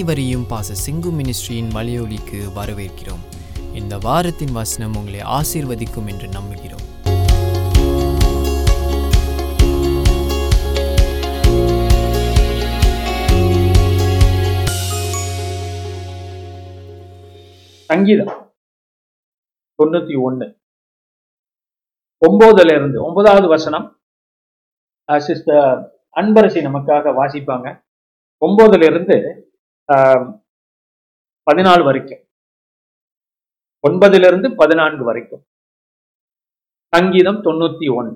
அனைவரையும் பாச சிங்கு மினிஸ்ட்ரியின் மலையொலிக்கு வரவேற்கிறோம். இந்த வாரத்தின் வசனம் உங்களை ஆசீர்வதிக்கும் என்று நம்புகிறோம். சங்கீதம் தொண்ணூத்தி ஒண்ணு. ஒன்பதுல இருந்து ஒன்பதாவது வசனம் சிஸ்டர் அன்பரசி நமக்காக வாசிப்பாங்க. ஒன்பதுல இருந்து பதினாலு வரைக்கும். ஒன்பதிலிருந்து பதினான்கு வரைக்கும். சங்கீதம் தொண்ணூத்தி ஒண்ணு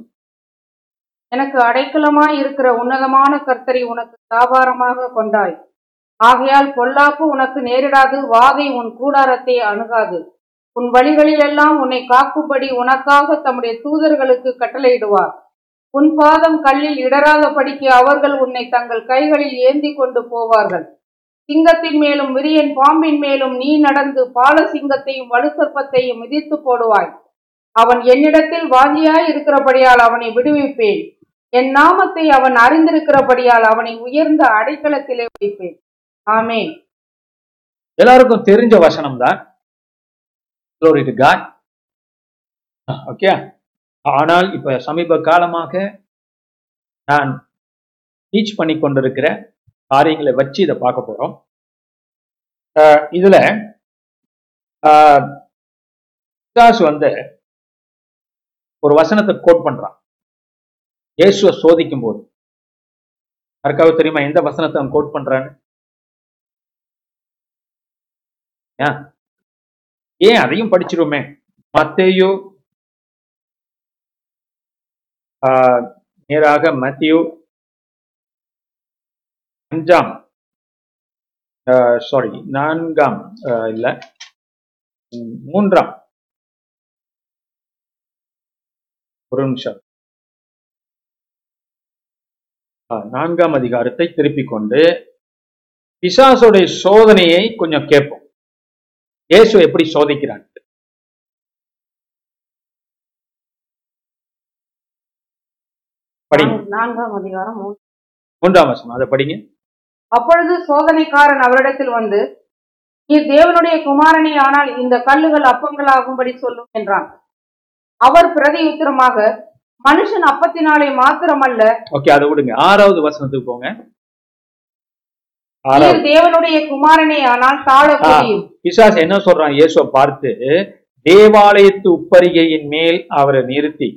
எனக்கு அடைக்கலமாய் இருக்கிற உன்னதமான கர்த்தரை உனக்கு தாபாரமாக கொண்டாய். ஆகையால் பொல்லாப்பு உனக்கு நேரிடாது வாதை உன் கூடாரத்தை அணுகாது. உன் வழிகளிலெல்லாம் உன்னை காக்கும்படி உனக்காக தம்முடைய தூதர்களுக்கு கட்டளையிடுவார். உன் பாதம் கல்லில் இடராதபடிக்கு அவர்கள் உன்னை தங்கள் கைகளில் ஏந்தி கொண்டு போவார்கள். சிங்கத்தின் மேலும் விரியன் பாம்பின் மேலும் நீ நடந்து பால சிங்கத்தையும் வலுசற்பத்தையும் மிதித்து போடுவாய். அவன் என்னிடத்தில் வாஞ்சியாய் இருக்கிறபடியால் அவனை விடுவிப்பேன். என் நாமத்தை அவன் அறிந்திருக்கிறபடியால் அவனை உயர்ந்த அடைக்கலத்திலே வைப்பேன். ஆமே எல்லாருக்கும் தெரிஞ்ச வசனம் தான் ஓகே ஆனால் இப்ப சமீப காலமாக நான் டீச் பண்ணி கொண்டிருக்கிறேன் காரியங்களை வச்சு இதை பார்க்க போறோம். இதுல அஹ், வந்து ஒரு வசனத்தை கோட் பண்றான். இயேசுவை சோதிக்கும் போது யாருக்காவது தெரியுமா எந்த வசனத்தை அவன் கோட் பண்றான்னு? ஏன் ஏன் அதையும் படிச்சிருவோமே? மத்தேயு நேராக மத்தியோ அஞ்சாம். சாரி நான்காம் இல்ல. மூன்றாம். ஒரு நிமிஷம். நான்காம் அதிகாரத்தை திருப்பிக் கொண்டு பிசாசுடைய சோதனையை கொஞ்சம் கேட்போம். இயேசு எப்படி சோதிக்கிறான்? படிங்க. நான்காம் அதிகாரம் மூன்று. மூன்றாம் வசனம் அதை படிங்க. அப்பொழுது சோதனைக்காரன் அவரிடத்தில் வந்து நீ தேவனுடைய குமாரனே ஆனால் இந்த கல்லுகள் அப்பங்களாகும்படி சொல்லும் என்றான். அவர் பிரதியுத்தரமாக மனுஷன் அப்பத்தினாலே மாத்திரமல்ல. ஓகே அதை விடுங்க. ஆறாவது வசனத்துக்கு போங்க. தேவனுடைய குமாரனே ஆனால் தாழ பிசாசு என்ன சொல்றான்? இயேசுவை பார்த்து தேவாலயத்து உப்பரிகையின் மேல் அவரை நிறுத்தி.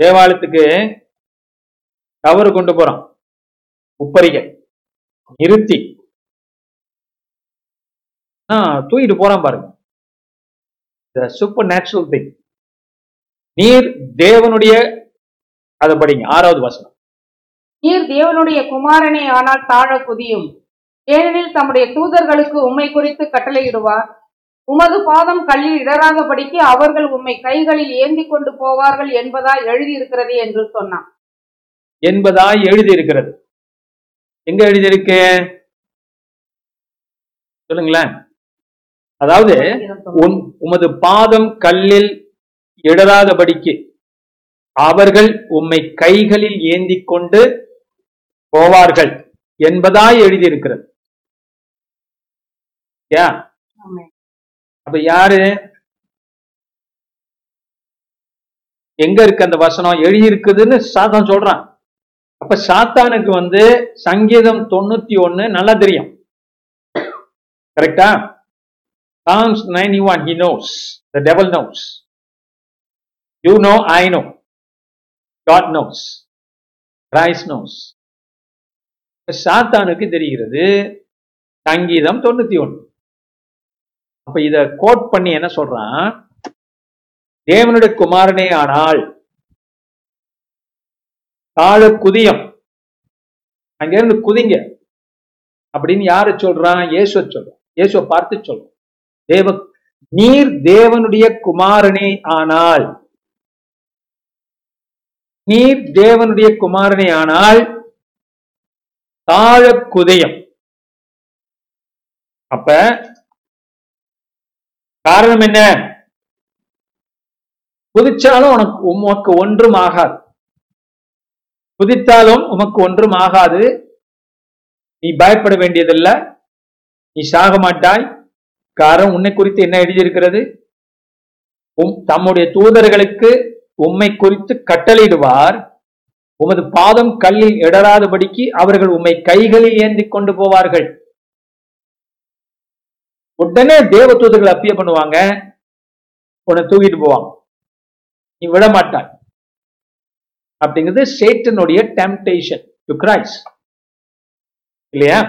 தேவாலயத்துக்கு தவறு கொண்டு போறான். உப்பரிகை நிறுத்தி. தூக்கிட்டு போறான் பாருங்க. சூப்பர் நேச்சுரல் திங் நீர் தேவனுடைய அதை படிங்க ஆறாவது வசனம். நீர் தேவனுடைய குமாரனே ஆனால் தாழ புதியும் ஏனெனில் தம்முடைய தூதர்களுக்கு உம்மை குறித்து கட்டளையிடுவார். உமது பாதம் கல்லில் இடராதபடிக்கு அவர்கள் உம்மை கைகளில் ஏந்தி கொண்டு போவார்கள் என்பதா எழுதியிருக்கிறதே என்று சொன்னான். என்பதாய் எழுதியிருக்கிறது. எங்க எழுதியிருக்கு? சொல்லுங்களேன். அதாவது உமது பாதம் கல்லில் இடராதபடிக்கு அவர்கள் உம்மை கைகளில் ஏந்தி கொண்டு போவார்கள் என்பதாய் எழுதியிருக்கிறது. அப்ப யாரு? எங்க இருக்கு அந்த வசனம்? எழுதியிருக்குதுன்னு சாத்தான் சொல்றான். அப்ப சாத்தானுக்கு வந்து சங்கீதம் தொண்ணூத்தி ஒன்னு நல்லா தெரியும் கரெக்டா Psalms 91, he knows. The devil knows. You know, I know. God knows. Christ knows சாத்தானுக்கு தெரிகிறது சங்கீதம் தொண்ணூத்தி ஒன்று அப்ப இத கோட் பண்ணி என்ன சொல்றான் தேவனுடைய குமாரனே ஆனால் தாழ குதியம். அங்கிருந்து குதிங்க. அப்படின்னு யாரு சொல்றான்? இயேசுவ சொல்றான். இயேசுவை பார்த்து சொல்றான். தேவ நீர் தேவனுடைய குமாரனே ஆனால் நீர் தேவனுடைய குமாரனே ஆனால் தாழ குதயம். அப்ப காரணம் என்ன? குதிச்சாலும் உனக்கு உமக்கு ஒன்றும் ஆகாது. குதித்தாலும் உமக்கு ஒன்றும் ஆகாது. நீ பயப்பட வேண்டியதில்லை. நீ சாக மாட்டாய். காரணம் உன்னை குறித்து என்ன எழுதியிருக்கிறது? உம் தம்முடைய தூதர்களுக்கு உம்மை குறித்து கட்டளையிடுவார். உமது பாதம் கல்லில் இடராதபடிக்கு அவர்கள் உம்மை கைகளில் ஏந்தி கொண்டு போவார்கள். உடனே தேவ தூதர்கள் அப்பிய பண்ணுவாங்க. உன்னை தூக்கிட்டு போவாங்க. நீ விட மாட்டாய் அப்படிங்கிறது சேட்டனுடைய டெம்டேஷன் டு கிரைஸ் இல்லையா?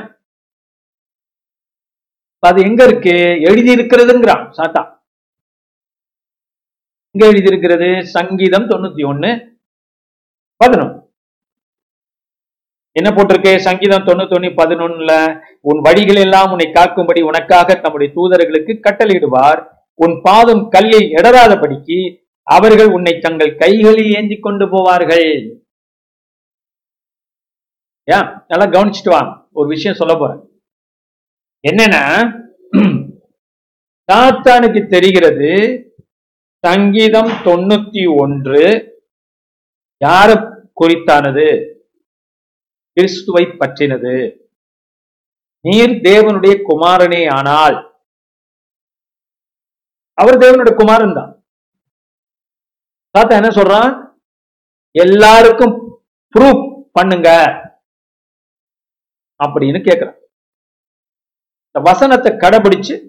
அது எங்க இருக்கு? எழுதி இருக்கிறதுங்கிறான் சாத்தா எங்க எழுதி இருக்கிறது சங்கீதம் தொண்ணூத்தி ஒண்ணு பதினொன்னு. என்ன போட்டிருக்கு? சங்கீதம் தொண்ணூத்தி பதினொன்னுல உன் வழிகள் எல்லாம் உன்னை காக்கும்படி உனக்காக தம்முடைய தூதர்களுக்கு கட்டளையிடுவார். உன் பாதம் கல்லில் இடராதபடிக்கு அவர்கள் உன்னை தங்கள் கைகளில் ஏந்தி கொண்டு போவார்கள். ஏன் நல்லா கவனிச்சுட்டு வாங்க ஒரு விஷயம் சொல்ல போறேன். என்னன்னா சாத்தானுக்கு தெரிகிறது சங்கீதம் தொண்ணூத்தி ஒன்று யார குறித்தானது? கிறிஸ்துவை பற்றினது. நீர் தேவனுடைய குமாரனே ஆனால். அவர் தேவனுடைய குமாரன் தான். தாத்தா என்ன சொல்றான்? எல்லாருக்கும் ப்ரூஃப் பண்ணுங்க. அப்படின்னு கேக்குறான். இந்த வசனத்தை கடைபிடிச்சு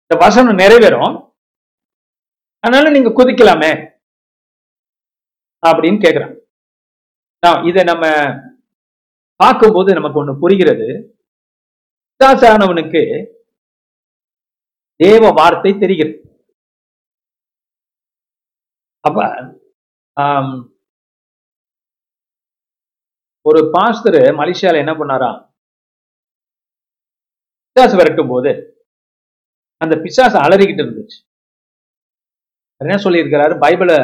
இந்த வசனம் நிறைவேறும். அதனால நீங்க குதிக்கலாமே. அப்படின்னு கேக்குறான். இதை நம்ம பார்க்கும்போது நமக்கு ஒண்ணு புரிகிறது. தாசானவனுக்கு தேவ வார்த்தை தெரிகிறது. அப்ப ஒரு பாஸ்தரு மலேசியால என்ன பண்ணாராம் பிசாசு விரட்டும் போது அந்த பிசாசு அலறிக்கிட்டு இருந்துச்சு. என்ன சொல்லியிருக்கிறாரு? பைபிளை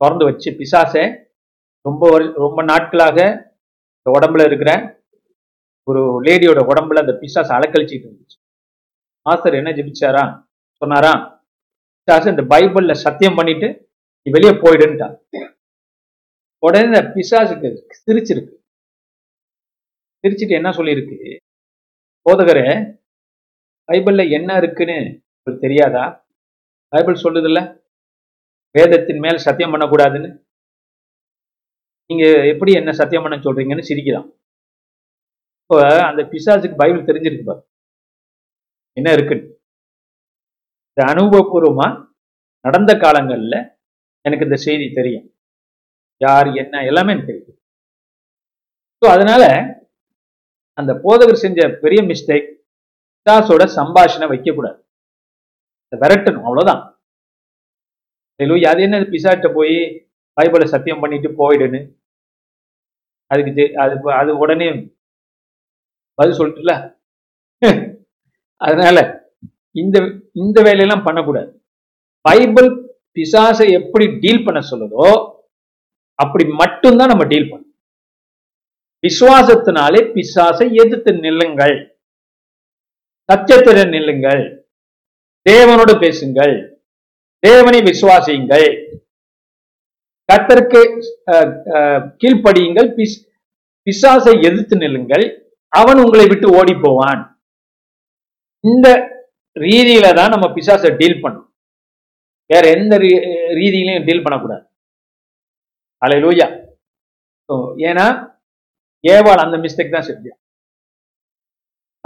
திறந்து வச்சு பிசாசை ரொம்ப ரொம்ப நாட்களாக இந்த உடம்புல இருக்கிற ஒரு லேடியோட உடம்புல அந்த பிசாசு அலக்கழிச்சிட்டு இருந்துச்சு. மாஸ்டர் என்ன ஜெபிச்சாரா? சொன்னாரா? பிசாசு இந்த பைபிள்ல சத்தியம் பண்ணிட்டு நீ வெளியே போயிடுன்ட்டான். உடனே இந்த பிசாசுக்கு சிரிச்சிருக்கு. சிரிச்சிட்டு என்ன சொல்லியிருக்கு? போதகரே பைபிள்ல என்ன இருக்குன்னு உங்களுக்கு தெரியாதா? பைபிள் சொல்லுதுல்ல வேதத்தின் மேல் சத்தியம் பண்ணக்கூடாதுன்னு. நீங்க எப்படி என்ன சத்தியம் பண்ண சொல்றீங்கன்னு சிரிக்கிறான். இப்போ அந்த பிசாசுக்கு பைபிள் தெரிஞ்சிருக்கு பாரு. என்ன இருக்குன்னு. இந்த அனுபவபூர்வமா நடந்த காலங்கள்ல எனக்கு இந்த செய்தி தெரியும். யார் என்ன எல்லாமே எனக்கு தெரியும். ஸோ அதனால அந்த போதகர் செஞ்ச பெரிய மிஸ்டேக் பிசாசோட சம்பாஷணை வைக்கக்கூடாது. விரட்டணும் அவ்வளவுதான். அது என்ன பிசாட்ட போய் பைபிளை சத்தியம் பண்ணிட்டு போயிடுன்னு? அதுக்கு தெ- அது அது உடனே பதில் சொல்லிட்டுல? அதனால இந்த இந்த வேலையெல்லாம் பண்ணக்கூடாது. பைபிள் பிசாசை எப்படி டீல் பண்ண சொல்லுதோ அப்படி மட்டும்தான் நம்ம டீல் பண்ணணும். விசுவாசத்தினாலே பிசாசை எதிர்த்து நில்லுங்கள். சத்தியத்துடன் நில்லுங்கள். தேவனோடு பேசுங்கள். தேவனை விசுவாசியுங்கள். கத்தருக்கு அஹ், அஹ், கீழ்ப்படியுங்கள். பிஸ்- பிசாசை எதிர்த்து நில்லுங்கள். அவன் உங்களை விட்டு ஓடி போவான். இந்த ரீதியில தான் நம்ம பிசாசை டீல் பண்ணும் வேற எந்த ரீ- ரீதியிலையும் டீல் பண்ணக்கூடாது. அலை லூயா ஏன்னா ஏவாள் அந்த மிஸ்டேக் தான் செஞ்சா.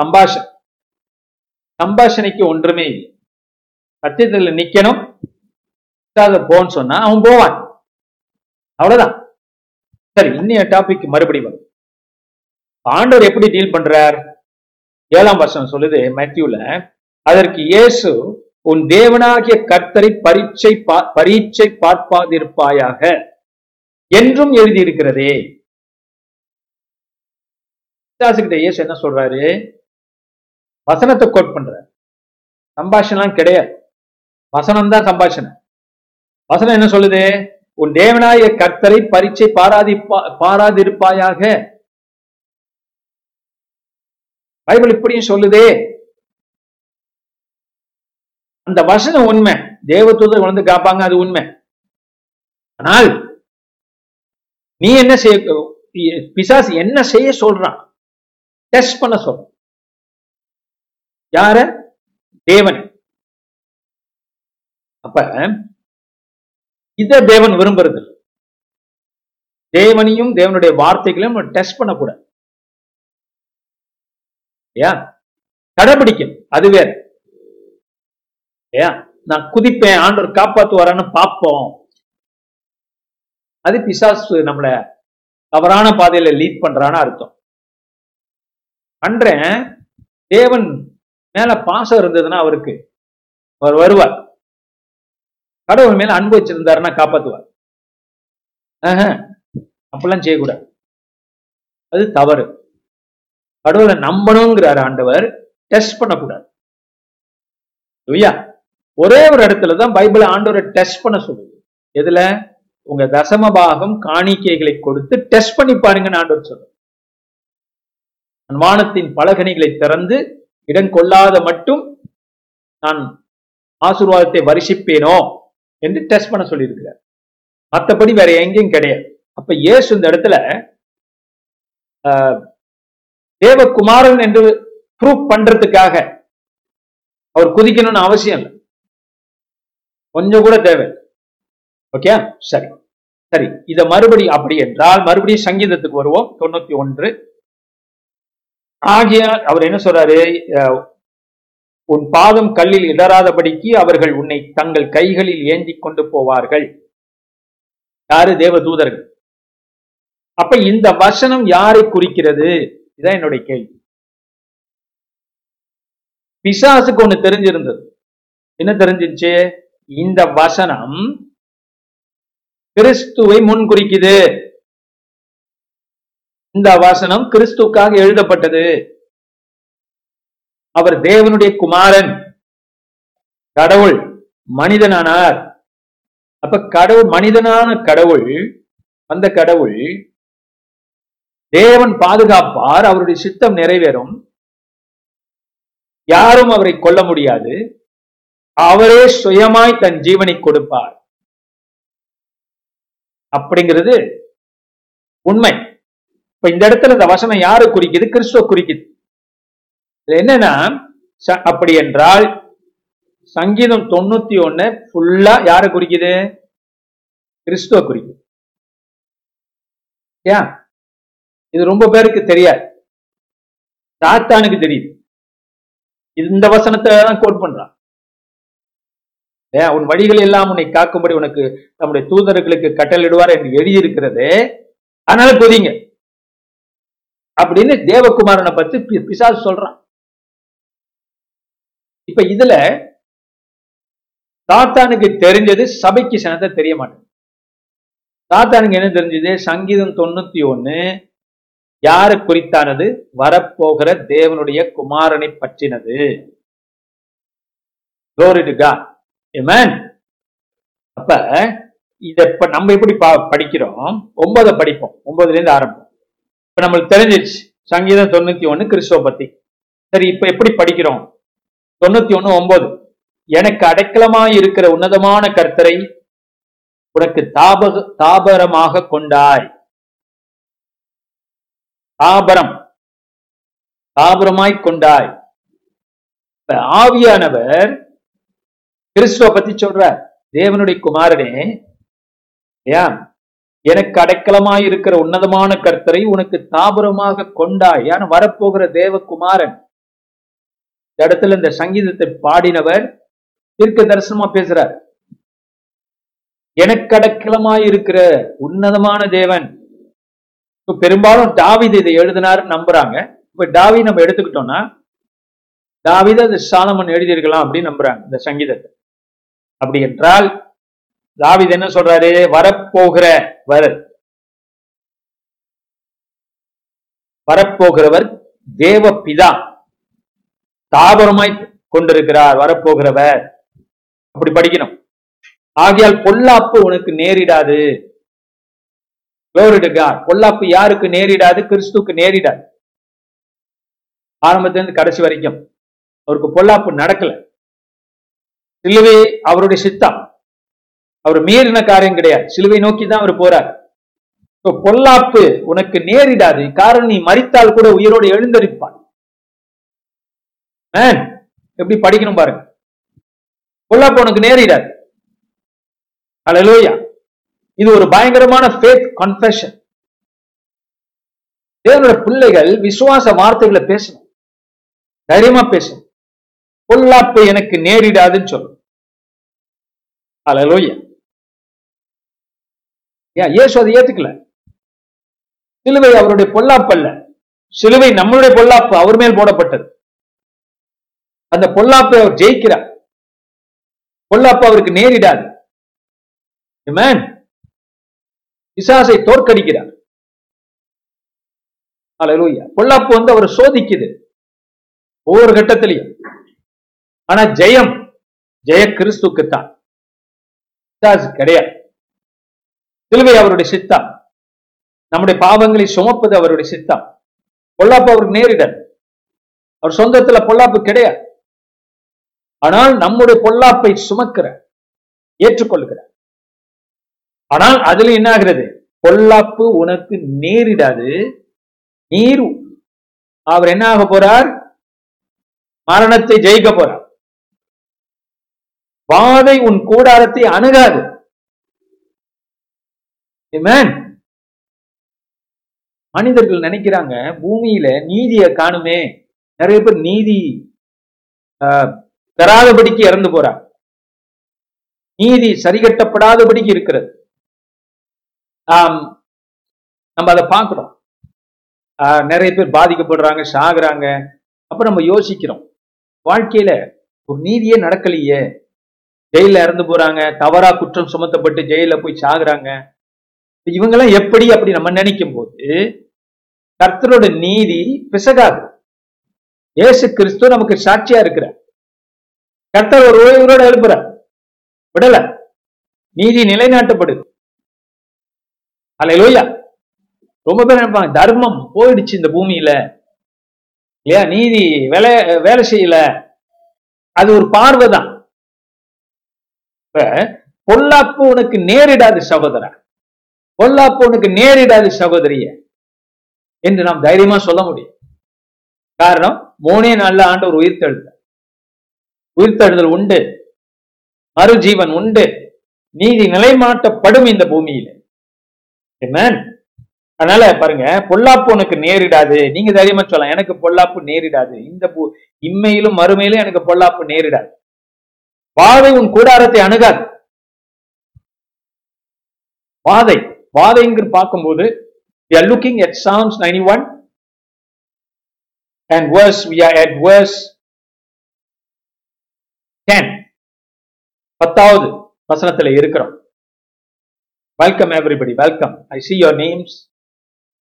சம்பாஷன் சம்பாஷணைக்கு ஒன்றுமே இல்லை. சத்தியத்தில் நிக்கணும். போன்னு சொன்னா அவன் போவான். அவ்வளவுதான். சரி இன்னைய டாபிக் மறுபடி வரும். ஆண்டவர் எப்படி டீல் பண்றார்? ஏழாம் வருஷம் சொல்லுது மேத்யூல அதற்கு இயேசு உன் தேவனாகிய கர்த்தரை பரீட்சை பா- பரீட்சை பார்ப்பாதிருப்பாயாக என்றும் எழுதியிருக்கிறதே. கிட்ட இயேசு என்ன சொல்றாரு? வசனத்தை கோட் பண்ற. சம்பாஷணம் கிடையாது. வசனம் தான் சம்பாஷணம். வசனம் என்ன சொல்லுது? உன் தேவனாய கர்த்தரை பரீட்சை பாராதி பாராதிருப்பாயாக. பைபிள் இப்படியும் சொல்லுதே. அந்த வசனம் உண்மை. தேவதூதர் வந்து காப்பாங்க அது உண்மை. ஆனால் நீ என்ன செய்ய பிசாசு என்ன செய்ய சொல்றான்? டெஸ்ட் பண்ண சொல். யார? தேவன். அப்ப இத தேவன் விரும்புறது தேவனையும் தேவனுடைய வார்த்தைகளையும் டெஸ்ட் பண்ணக்கூடாது. கடைபிடிக்கும் அது வேற. ஏன் நான் குதிப்பேன் ஆண்டவர் காப்பாத்துவாரான்னு பார்ப்போம். அது பிசாசு நம்மள தவறான பாதையில லீட் பண்றான்னு அர்த்தம். பண்றேன் தேவன் மேல பாசம் இருந்ததுன்னா அவருக்கு அவர் வருவார். கடவுள் மேல அன்பு வச்சிருந்தாருன்னா காப்பாத்துவார். ஆஹா, அப்படிலாம் செய்யக்கூடாது. அது தவறு. கடவுளை நம்பணுங்கிறார் ஆண்டவர் டெஸ்ட் பண்ணக்கூடாது. ஐயா ஒரே ஒரு இடத்துல தான் பைபிள் ஆண்டவரை டெஸ்ட் பண்ண சொல்லுது. எதுல? உங்க தசம பாகம் காணிக்கைகளை கொடுத்து டெஸ்ட் பண்ணி பாருங்கன்னு ஆண்டவர் சொல்றார். வானத்தின் பலகனிகளை திறந்து இடம் கொள்ளாத மட்டும் நான் ஆசீர்வாதத்தை வருஷிப்பேனோ என்று டெஸ்ட் பண்ண சொல்லியிருக்கிறார். மற்றபடி வேற எங்கேயும் கிடையாது. அப்ப ஏசு இந்த இடத்துல ஆஹ், தேவகுமாரன் என்று ப்ரூவ் பண்றதுக்காக அவர் குதிக்கணும்னு அவசியம் இல்லை. கொஞ்சம் கூட தேவை. ஓகே சரி. சரி. இத மறுபடி அப்படி என்றால் மறுபடியும் சங்கீதத்துக்கு வருவோம். தொண்ணூத்தி ஒன்று. ஆகியால் அவர் என்ன சொல்றாரு? உன் பாதம் கல்லில் இடராதபடிக்கு அவர்கள் உன்னை தங்கள் கைகளில் ஏந்தி கொண்டு போவார்கள். யாரு? தேவ தூதர்கள் அப்ப இந்த வசனம் யாரை குறிக்கிறது? இதான் என்னுடைய கேள்வி. பிசாசுக்கு ஒண்ணு தெரிஞ்சிருந்தது. என்ன தெரிஞ்சிருச்சு இந்த வசனம் கிறிஸ்துவை முன் குறிக்குது இந்த வசனம் கிறிஸ்துக்காக எழுதப்பட்டது. அவர் தேவனுடைய குமாரன். கடவுள் மனிதனானார். அப்ப கடவுள் மனிதனான கடவுள் அந்த கடவுள் தேவன் பாதுகாப்பார் அவருடைய சித்தம் நிறைவேறும். யாரும் அவரை கொல்ல முடியாது. அவரே சுயமாய் தன் ஜீவனை கொடுப்பார். அப்படிங்கிறது உண்மை. இப்ப இந்த இடத்துல இந்த வசனம் யாரு குறிக்குது? கிறிஸ்துவ குறிக்குது. என்னன்னா ச- அப்படி என்றால் சங்கீதம் தொண்ணூத்தி ஒண்ணு ஃபுல்லா யாரை குறிக்குது? கிறிஸ்துவ குறிக்குது. ஏன்? இது ரொம்ப பேருக்கு தெரியாது. சாத்தானுக்கு தெரியுது. இந்த வசனத்தை தான் கோட் பண்றான். உன் வழிகள் எல்லாம் உன்னை காக்கும்படி உனக்கு நம்முடைய தூதர்களுக்கு கட்டளிடுவார் என்று எழுதியிருக்கிறது. அதனால கொதிங்க அப்படின்னு தேவகுமாரனை பத்தி பிசாஸ் சொல்றான். இப்ப இதுல தாத்தானுக்கு தெரிஞ்சது சபைக்கு சனத்தை தெரிய மாட்டேங்குது. தாத்தானுக்கு என்ன தெரிஞ்சது? சங்கீதம் தொண்ணூத்தி ஒன்னு யாரு குறித்தானது? வரப்போகிற தேவனுடைய குமாரனை பற்றினது. அப்ப இத இப்ப நம்ம எப்படி படிக்கிறோம்? ஒன்பதை படிப்போம். ஒன்பதுல இருந்து ஆரம்பம். இப்ப நம்மளுக்கு தெரிஞ்சிருச்சு. சங்கீதம் தொண்ணூத்தி ஒண்ணு கிறிஸ்துவ பத்தி. சரி இப்ப எப்படி படிக்கிறோம்? தொண்ணூத்தி ஒண்ணு ஒன்பது. எனக்கு அடைக்கலமாய் இருக்கிற உன்னதமான கர்த்தரை உனக்கு தாபக தாபரமாக கொண்டாய். தாபரம். தாபரமாய் கொண்டாய். ஆவியானவர் கிறிஸ்துவ பத்தி சொல்ற தேவனுடைய குமாரனே ஏன் எனக்கு அடைக்கலமாய் இருக்கிற உன்னதமான கர்த்தரை உனக்கு தாபரமாக கொண்டாய். ஏன் வரப்போகிற தேவகுமாரன். இந்த இடத்துல இந்த சங்கீதத்தை பாடினவர் தீர்க்க தரிசனமா பேசுறார். எனக்கு அடைக்கலமாய் இருக்கிற உன்னதமான தேவன். இப்ப பெரும்பாலும் டாவித் இதை எழுதினார் நம்புறாங்க. இப்ப டாவி நம்ம எடுத்துக்கிட்டோம்னா டாவித அது சாலமன் எழுதியிருக்கலாம் அப்படின்னு நம்புறாங்க இந்த சங்கீதத்தை. அப்படி என்றால் தாவித் என்ன சொல்றாரு? வரப்போகிற வர் வரப்போகிறவர் தேவ பிதா தாபரமாய் கொண்டிருக்கிறார் வரப்போகிறவர். அப்படி படிக்கணும். ஆகையால் பொல்லாப்பு உனக்கு நேரிடாது. பொல்லாப்பு யாருக்கு நேரிடாது? கிறிஸ்துக்கு நேரிடாது. ஆரம்பத்திலிருந்து கடைசி வரைக்கும். அவருக்கு பொல்லாப்பு நடக்கல. சிலுவை அவருடைய சித்தம். அவர் மீறின காரியம் கிடையாது. சிலுவை நோக்கி தான் அவர் போறார். So, பொல்லாப்பு உனக்கு நேரிடாது. காரணம் நீ மறித்தால் கூட உயிரோடு எழுந்தரிப்பான் எப்படி படிக்கணும் பாருங்க. பொல்லாப்பு உனக்கு நேரிடாது. அலலோயா இது ஒரு பயங்கரமான ஃபேத் கன்ஃபெஷன் தேவனோட பிள்ளைகள் விசுவாச வார்த்தைகளை பேசணும். தைரியமா பேசணும். பொல்லாப்பு எனக்கு நேரிடாதுன்னு சொல்லும் Hallelujah. ஏன் இயேசு அதை ஏத்துக்கல? சிலுவை அவருடைய பொல்லாப்பு அல்ல. சிலுவை நம்மளுடைய பொல்லாப்பு அவர் மேல் போடப்பட்டது. அந்த பொல்லாப்பை அவர் ஜெயிக்கிறார். பொல்லாப்பு அவருக்கு நேரிடாது. விசாசை பிசாசை தோற்கடிக்கிறார். Hallelujah. பொல்லாப்பு வந்து அவர் சோதிக்குது. ஒவ்வொரு கட்டத்திலையும். ஆனா ஜெயம் ஜெய கிறிஸ்துக்குத்தான். தான் கிடையாது. சிலுவை அவருடைய சித்தம். நம்முடைய பாவங்களை சுமப்பது அவருடைய சித்தம். பொல்லாப்பு அவருக்கு நேரிடல். அவர் சொந்தத்துல பொல்லாப்பு கிடையாது. ஆனால் நம்முடைய பொல்லாப்பை சுமக்கிற ஏற்றுக்கொள்கிற. ஆனால் அதுல என்ன ஆகிறது? பொல்லாப்பு உனக்கு நேரிடாது. நீர் அவர் என்ன ஆக போறார்? மரணத்தை ஜெயிக்க போறார். வாதை உன் கூடாரத்தை அணுகாது. மனிதர்கள் நினைக்கிறாங்க பூமியில நீதியை காணுமே. நிறைய பேர் நீதி பெறாதபடிக்கு இறந்து போறாங்க நீதி சரிகட்டப்படாதபடிக்கு இருக்கிறது. ஆஹ் நம்ம அதை பார்க்கிறோம். ஆஹ், நிறைய பேர் பாதிக்கப்படுறாங்க சாகுறாங்க. அப்ப நம்ம யோசிக்கிறோம். வாழ்க்கையில ஒரு நீதியே நடக்கலையே. ஜெயில இறந்து போறாங்க தவறா குற்றம் சுமத்தப்பட்டு ஜெயில போய் சாகுறாங்க. இவங்கெல்லாம் எப்படி அப்படி நம்ம நினைக்கும் போது கர்த்தரோட நீதி பிசகாது. இயேசு கிறிஸ்து நமக்கு சாட்சியா இருக்கிறார். கர்த்தர் ஒரு ஓய்வரோட எழுப்புறார். விடல. நீதி நிலைநாட்டப்படுது. அல்லேலூயா ரொம்ப பேர் நினைப்பாங்க தர்மம் போயிடுச்சு இந்த பூமியில. இல்லையா? நீதி வேலை வேலை செய்யல. அது ஒரு பார்வை தான் இப்ப பொல்லாப்பு உனக்கு நேரிடாது சகோதரா. பொல்லாப்பு உனக்கு நேரிடாது சகோதரிய. என்று நாம் தைரியமா சொல்ல முடியும். காரணம் மூணே நாள்ல ஆண்டவர் உயிர்த்தெழுந்தார். உயிர்த்தெழுதல் உண்டு. மறுஜீவன் உண்டு. நீதி நிலைமாட்டப்படும் இந்த பூமியில. அதனால பாருங்க பொல்லாப்பு உனக்கு நேரிடாது. நீங்க தைரியமா சொல்லலாம் எனக்கு பொல்லாப்பு நேரிடாது. இந்த பூ- இம்மையிலும் மறுமையிலும் எனக்கு பொல்லாப்பு நேரிடாது. வாதை உன் கூடாரத்தை அணுகாது. வாதை வாதைங்கிற பார்க்கும்போது we are looking at Psalms 91 and verse we are at verse 10 பத்தாவது வசனத்துல இருக்கிறோம். Welcome everybody welcome I see your names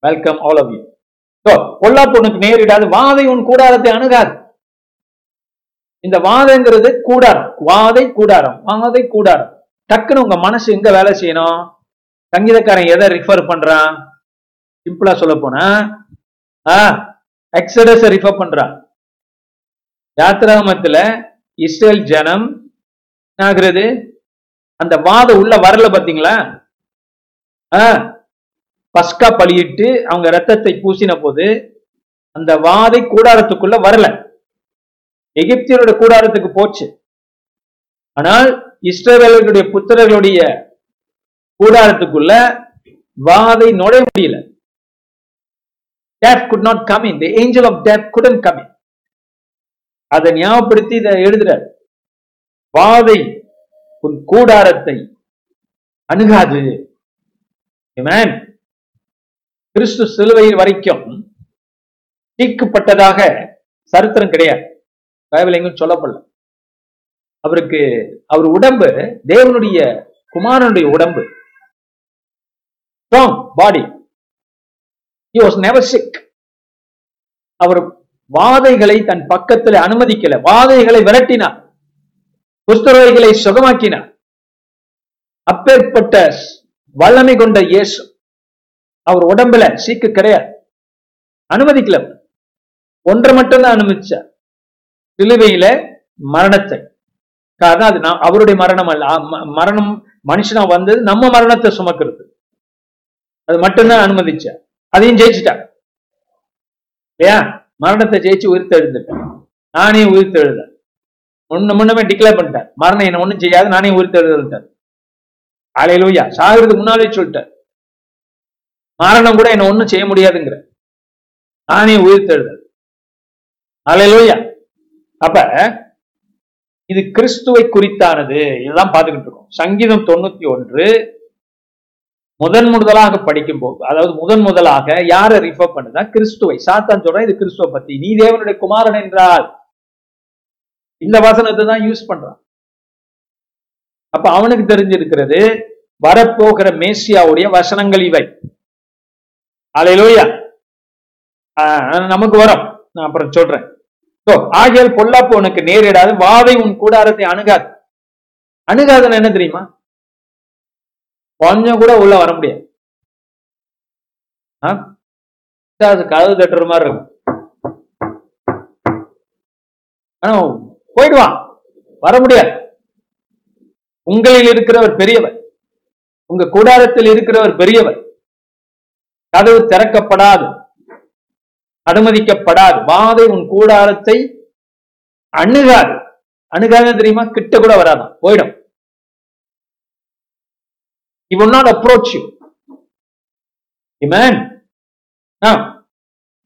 welcome all of you so பொல்லாப்பு நேரிடாது வாதை உன் கூடாரத்தை அணுகாது. இந்த வாதைங்கிறது கூடாரம். வாதை கூடாரம் வாதை கூடாரம். டக்குன்னு உங்க மனசு எங்க வேலை செய்யணும்? சங்கீதக்காரன் எதை ரிஃபர் பண்றான்? சிம்பிளா சொல்ல போனா எக்ஸடஸ் ரிஃபர் பண்றான். யாத்திராமத்துல இஸ்ரேல் ஜனம் என்ன ஆகுறது அந்த வாத உள்ள வரல பாத்தீங்களா ஆ, பஸ்கா பலியிட்டு அவங்க ரத்தத்தை பூசின போது அந்த வாதை கூடாரத்துக்குள்ள வரல. எகிப்தியரோட கூடாரத்துக்கு போச்சு. ஆனால் இஸ்ரவேலர்களுடைய புத்திரர்களுடைய கூடாரத்துக்குள்ள வாதை நுழைய முடியல. Death could not come in the angel of death couldn't come in அதை ஞாபகப்படுத்தி இதை எழுதுறார். வாதை உன் கூடாரத்தை அணுகாது. கிறிஸ்து சிலுவையில் வரைக்கும் தீர்க்கப்பட்டதாக சரித்திரம் கிடையாது. பைபிள் எங்கும் சொல்லப்படல. அவருக்கு அவர் உடம்பு தேவனுடைய குமாரனுடைய உடம்பு. Strong body he was never அவர் வாதைகளை தன் பக்கத்தில் அனுமதிக்கல. வாதைகளை விரட்டினார். குஷ்டரோகிகளை சுகமாக்கினார். அப்பேற்பட்ட வல்லமை கொண்ட இயேசு அவர் உடம்புல சீக்கு கிடையாது. அனுமதிக்கல ஒன்றை மட்டும்தான் அனுமதிச்சார். சிலுவையில மரணத்தை. காரணம் அது நான் அவருடைய மரணம் அல்ல. மரணம் மனுஷனா வந்தது நம்ம மரணத்தை சுமக்கிறது. அது மட்டும்தான் அனுமதிச்ச. அதையும் ஜெயிச்சுட்டார் இல்லையா? மரணத்தை ஜெயிச்சு உயிர்த்தெழுந்துட்டேன் நானே உயிர்த்து எழுத ஒண்ணு முன்னமே டிக்ளேர் பண்ணிட்டேன் மரணம் என்ன ஒண்ணும் செய்யாது நானே உயிர்த்து ஆலையிலோயா அலையிலூயா சாகிறதுக்கு முன்னாலே சொல்லிட்டார். மரணம் கூட என்ன ஒண்ணும் செய்ய முடியாதுங்கிற நானே உயிர்த்து ஆலையிலோயா அப்ப இது கிறிஸ்துவை குறித்தானது? இதுதான் பார்த்துக்கிட்டு இருக்கோம். சங்கீதம் தொண்ணூத்தி ஒன்று முதன் முதலாக படிக்கும் போது அதாவது முதன் முதலாக யாரை ரிஃபர் பண்ணுதா கிறிஸ்துவை. சாத்தான் சொல்றேன் இது கிறிஸ்துவ பத்தி. நீ தேவனுடைய குமாரன் என்றால் இந்த வசனத்தை தான் யூஸ் பண்றான். அப்ப அவனுக்கு தெரிஞ்சிருக்கிறது வரப்போகிற மேசியாவுடைய வசனங்கள் இவை. அலையிலோயா நமக்கு வரும். நான் அப்புறம் சொல்றேன். ஆகியால் பொல்லாப்பு உனக்கு நேரிடாது வாதை உன் கூடாரத்தை அணுகாது. அணுகாதுன்னு என்ன தெரியுமா? கொஞ்சம் கூட உள்ள வர முடியாது. ஆ? அது கதவு தட்டுற மாதிரி இருக்கும். ஆனா போயிடுவான் வர முடியாது. உங்களில் இருக்கிறவர் பெரியவர். உங்க கூடாரத்தில் இருக்கிறவர் பெரியவர். கதவு திறக்கப்படாது. அனுமதிக்கப்படாது. வாதை உன் கூடாரத்தை அணுகாது. அணுகாது தெரியுமா? கிட்ட கூட வராதான் போயிடும். He will not approach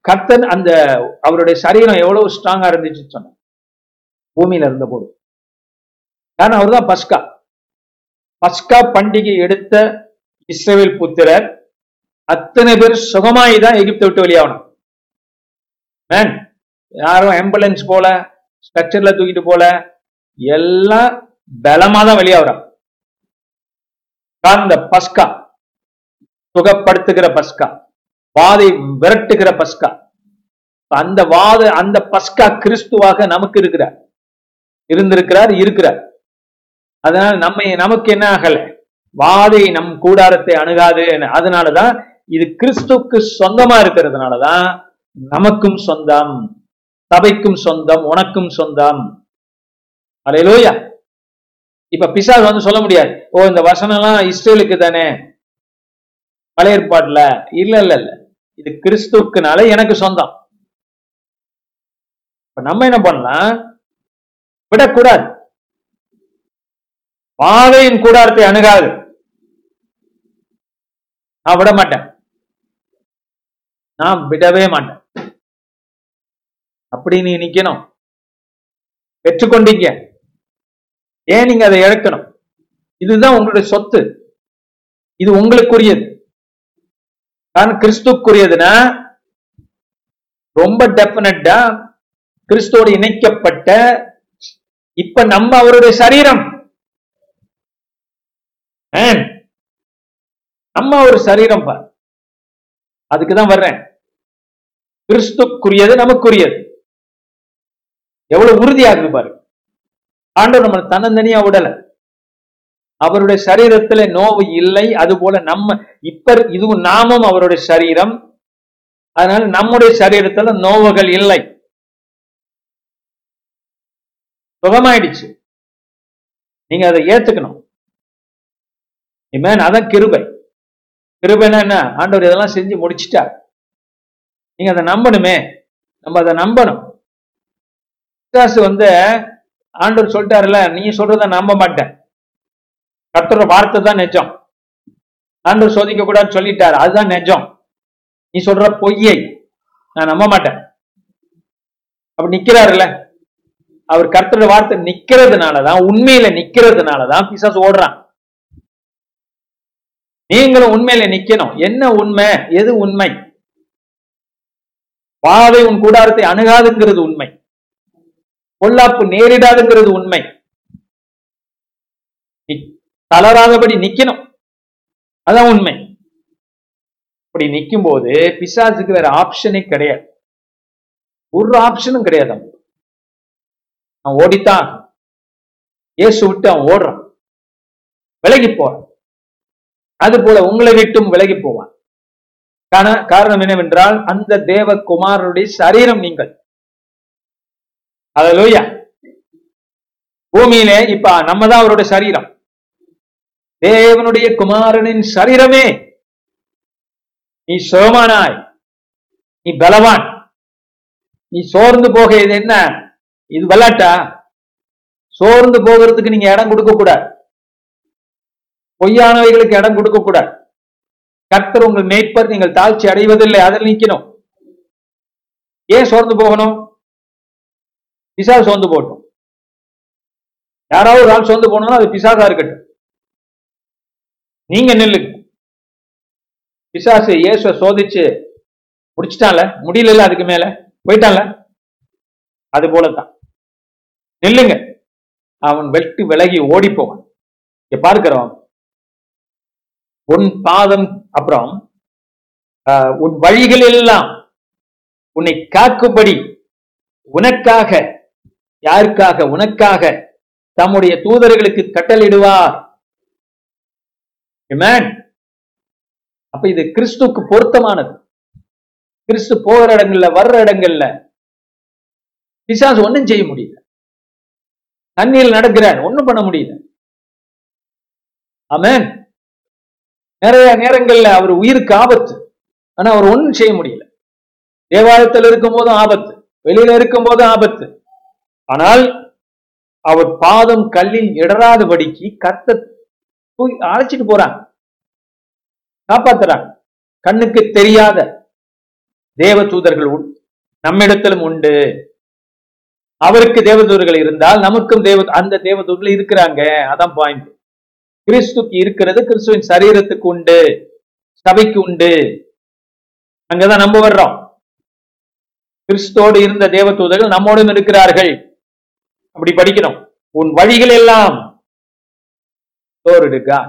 கர்த்தன் அந்த அவருடைய சரீரம் எவ்வளவு ஸ்ட்ராங்கா இருந்துச்சுன்னு சொன்ன பூமியில இருந்த போது. காரணம் அவர்தான் பஸ்கா. பஸ்கா பண்டிகை எடுத்த இஸ்ரேல் புத்திரர் அத்தனை பேர் சுகமாயி தான் எகிப்தை விட்டு வெளியாகணும். மேன் யாரும் ஆம்புலன்ஸ் போல ஸ்ட்ரக்சர்ல தூக்கிட்டு போல எல்லாம் பலமா தான் வெளியாகிறான் அந்த பஸ்கா சுகப்படுத்துகிற பஸ்கா வாதை விரட்டுகிற பஸ்கா. அந்த வாத அந்த பஸ்கா கிறிஸ்துவாக நமக்கு இருக்கிறார் இருந்திருக்கிறார் இருக்கிறார். அதனால நம்ம நமக்கு என்ன ஆகல? வாதை நம் கூடாரத்தை அணுகாது அதனாலதான் இது கிறிஸ்துவுக்கு சொந்தமா இருக்கிறதுனாலதான் நமக்கும் சொந்தம் சபைக்கும் சொந்தம் உனக்கும் சொந்தம். அலையிலோயா. இப்ப பிசாஸ் வந்து சொல்ல முடியாது. ஓ இந்த வசனம் எல்லாம் இஸ்ரேலுக்கு தானே. பழைய ஏற்பாடுல இல்ல இல்ல இல்ல. இது கிறிஸ்துக்குனால எனக்கு சொந்தம். இப்ப நம்ம என்ன பண்ணலாம்? விடக்கூடாது. பாதையின் கூடாரத்தை அணுகாது. நான் விட மாட்டேன் நான் விடவே மாட்டேன். அப்படி நீ நிக்கணும். பெற்றுக்கொண்டீங்க. ஏன் நீங்க அதை இழக்கணும்? இதுதான் உங்களுடைய சொத்து. இது உங்களுக்குரியது. நான் கிறிஸ்துக்குரியதுன்னா ரொம்ப டெபினட்டா கிறிஸ்துவோடு இணைக்கப்பட்ட இப்ப நம்ம அவருடைய சரீரம். நம்ம ஒரு சரீரம் பார். அதுக்குதான் வர்றேன். கிறிஸ்துக்குரியது நமக்குரியது. எவ்வளவு உறுதியாகுது பாரு ஆண்டவர் நம்ம தன்னந்தனியா விடல. அவருடைய சரீரத்துல நோவு இல்லை அது போல நம்ம இப்ப இதுவும் நாமும் அவருடைய சரீரம். அதனால நம்முடைய சரீரத்துல நோவுகள் இல்லை. சுகமாயிடுச்சு. நீங்க அதை ஏத்துக்கணும். இமேன் அதான் கிருபை. கிருபைனா என்ன? ஆண்டவர் இதெல்லாம் செஞ்சு முடிச்சிட்டார். நீங்க அதை நம்பணுமே. நம்ம அதை நம்பணும். பிசாசு வந்து ஆண்டவர் சொல்லிட்டாருல நீ சொல்றத நம்ப மாட்டேன். கர்த்தரோட வார்த்தை தான் நிஜம். ஆண்டவர் சோதிக்க கூடாதுன்னு சொல்லிட்டாரு அதுதான் நெஜம். நீ சொல்ற பொய்யை நான் நம்ப மாட்டேன். அப்படி நிக்கிறாருல்ல. அவர் கர்த்தரோட வார்த்தை நிக்கிறதுனாலதான் உண்மையில நிக்கிறதுனாலதான் பிசாசு ஓடுறான். நீங்களும் உண்மையில நிக்கணும். என்ன உண்மை? எது உண்மை? பாதை உன் கூடாரத்தை அணுகாதுங்கிறது உண்மை. பொல்லாப்பு நேரிடாதுங்கிறது உண்மை. தளராதபடி நிக்கணும். அதான் உண்மை. அப்படி நிக்கும் போது பிசாசுக்கு வேற ஆப்ஷனே கிடையாது. ஒரு ஆப்ஷனும் கிடையாது அவன் ஓடித்தான். இயேசு விட்டு அவன் ஓடுறான். விலகி போறான். அது போல உங்களை விட்டும் விலகி போவான். காரணம் என்னவென்றால் அந்த தேவ குமாரனுடைய சரீரம் நீங்கள். அதலோயா பூமியிலே இப்ப நம்ம தான் அவருடைய சரீரம். தேவனுடைய குமாரனின் சரீரமே. நீ சுகமானாய் நீ பலவான். நீ சோர்ந்து போக இது என்ன? இது விளாட்டா சோர்ந்து போகிறதுக்கு நீங்க இடம் கொடுக்க கூடாது. பொய்யானவைகளுக்கு இடம் கொடுக்க கூடாது. கர்த்தர் உங்கள் மேய்ப்பர் நீங்கள் தாழ்ச்சி அடைவதில்லை அதில் நிற்கணும் ஏன் சோர்ந்து போகணும்? பிசாசு சோர்ந்து போட்டோம் யாராவது ஒரு ஆள் சோர்ந்து போனோம்னா அது பிசாசா இருக்கட்டும். நீங்க நில்லுங்க பிசாசு இயேசுவை சோதிச்சு முடிச்சிட்டான்ல? முடியல அதுக்கு மேல. போயிட்டான்ல? அது போலதான் நில்லுங்க. அவன் வெட்டு விலகி ஓடி போவான் இங்க பார்க்கிறோம் உன் பாதம் அப்புறம் ஆஹ், உன் வழிகள் எல்லாம் உன்னை காக்கும்படி உனக்காக யாருக்காக? உனக்காக. தம்முடைய தூதர்களுக்கு கட்டளிடுவார் அப்ப இது கிறிஸ்துக்கு பொருத்தமானது. கிறிஸ்து போகிற இடங்கள்ல வர்ற இடங்கள்ல பிசாசு ஒன்றும் செய்ய முடியல. தண்ணீர் நடக்கிறார் ஒன்றும் பண்ண முடியல. ஆமேன் நிறைய நேரங்கள்ல அவர் உயிருக்கு ஆபத்து. ஆனா அவர் ஒன்றும் செய்ய முடியல. தேவாலயத்தில் இருக்கும் போதும் ஆபத்து. வெளியில இருக்கும் போதும் ஆபத்து. ஆனால் அவர் பாதம் கல்லில் இடராதபடிக்கு கத்த தூக்கி அழைச்சிட்டு போறாங்க காப்பாத்துறாங்க கண்ணுக்கு தெரியாத தேவ தூதர்கள் நம்மிடத்திலும் உண்டு. அவருக்கு தேவதூதர்கள் இருந்தால் நமக்கும் தேவ அந்த தேவதூதர்கள் இருக்கிறாங்க. அதான் பாயிண்ட் கிறிஸ்துக்கு இருக்கிறது கிறிஸ்துவின் சரீரத்துக்கு உண்டு. சபைக்கு உண்டு. அங்கதான் நம்ப வர்றோம். கிறிஸ்தோடு இருந்த தேவதூதர்கள் நம்மோடும் இருக்கிறார்கள். அப்படி படிக்கணும். உன் வழிகள் எல்லாம் இருக்கா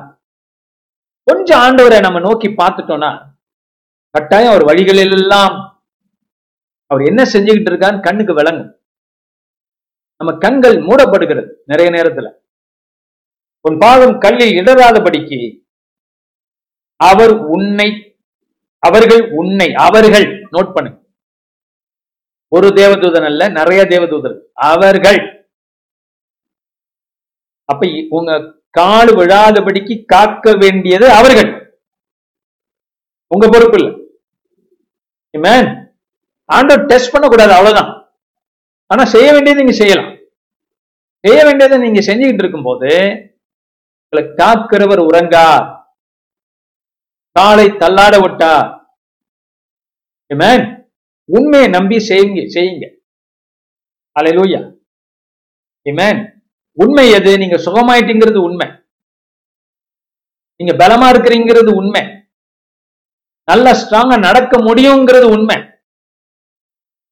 கொஞ்சம் ஆண்டவரை நம்ம நோக்கி பார்த்துட்டோம்னா கட்டாயம் அவர் வழிகளில் எல்லாம் அவர் என்ன செஞ்சுக்கிட்டு இருக்கான்னு கண்ணுக்கு விளங்கும். நம்ம கண்கள் மூடப்படுகிறது நிறைய நேரத்துல. உன் பாதம் கல்லில் இடராதபடிக்கு அவர் உன்னை அவர்கள் உன்னை அவர்கள் நோட் பண்ணு. ஒரு தேவதூதன் அல்ல நிறைய தேவதூதர் அவர்கள். அப்ப உங்க கால் விழாதபடிக்கு காக்க வேண்டியது அவர்கள். உங்க பொறுப்பு இல்லை. Amen. ஆண்டவர் டெஸ்ட் பண்ணக்கூடாது அவ்வளவுதான். ஆனா செய்ய வேண்டியது நீங்க செய்யலாம். செய்ய வேண்டியதை நீங்க செஞ்சுக்கிட்டு இருக்கும்போது உங்களை காக்கிறவர் உறங்கா? காலை தள்ளாட விட்டா? உண்மையை நம்பி செய்யுங்க செய்யுங்க. அலையிலூயா இமேன் உண்மை எது? நீங்க சுகமாயிட்டீங்கிறது உண்மை. நீங்க பலமா இருக்கிறீங்கிறது உண்மை. நல்ல ஸ்ட்ராங்கா நடக்க முடியுங்கிறது உண்மை.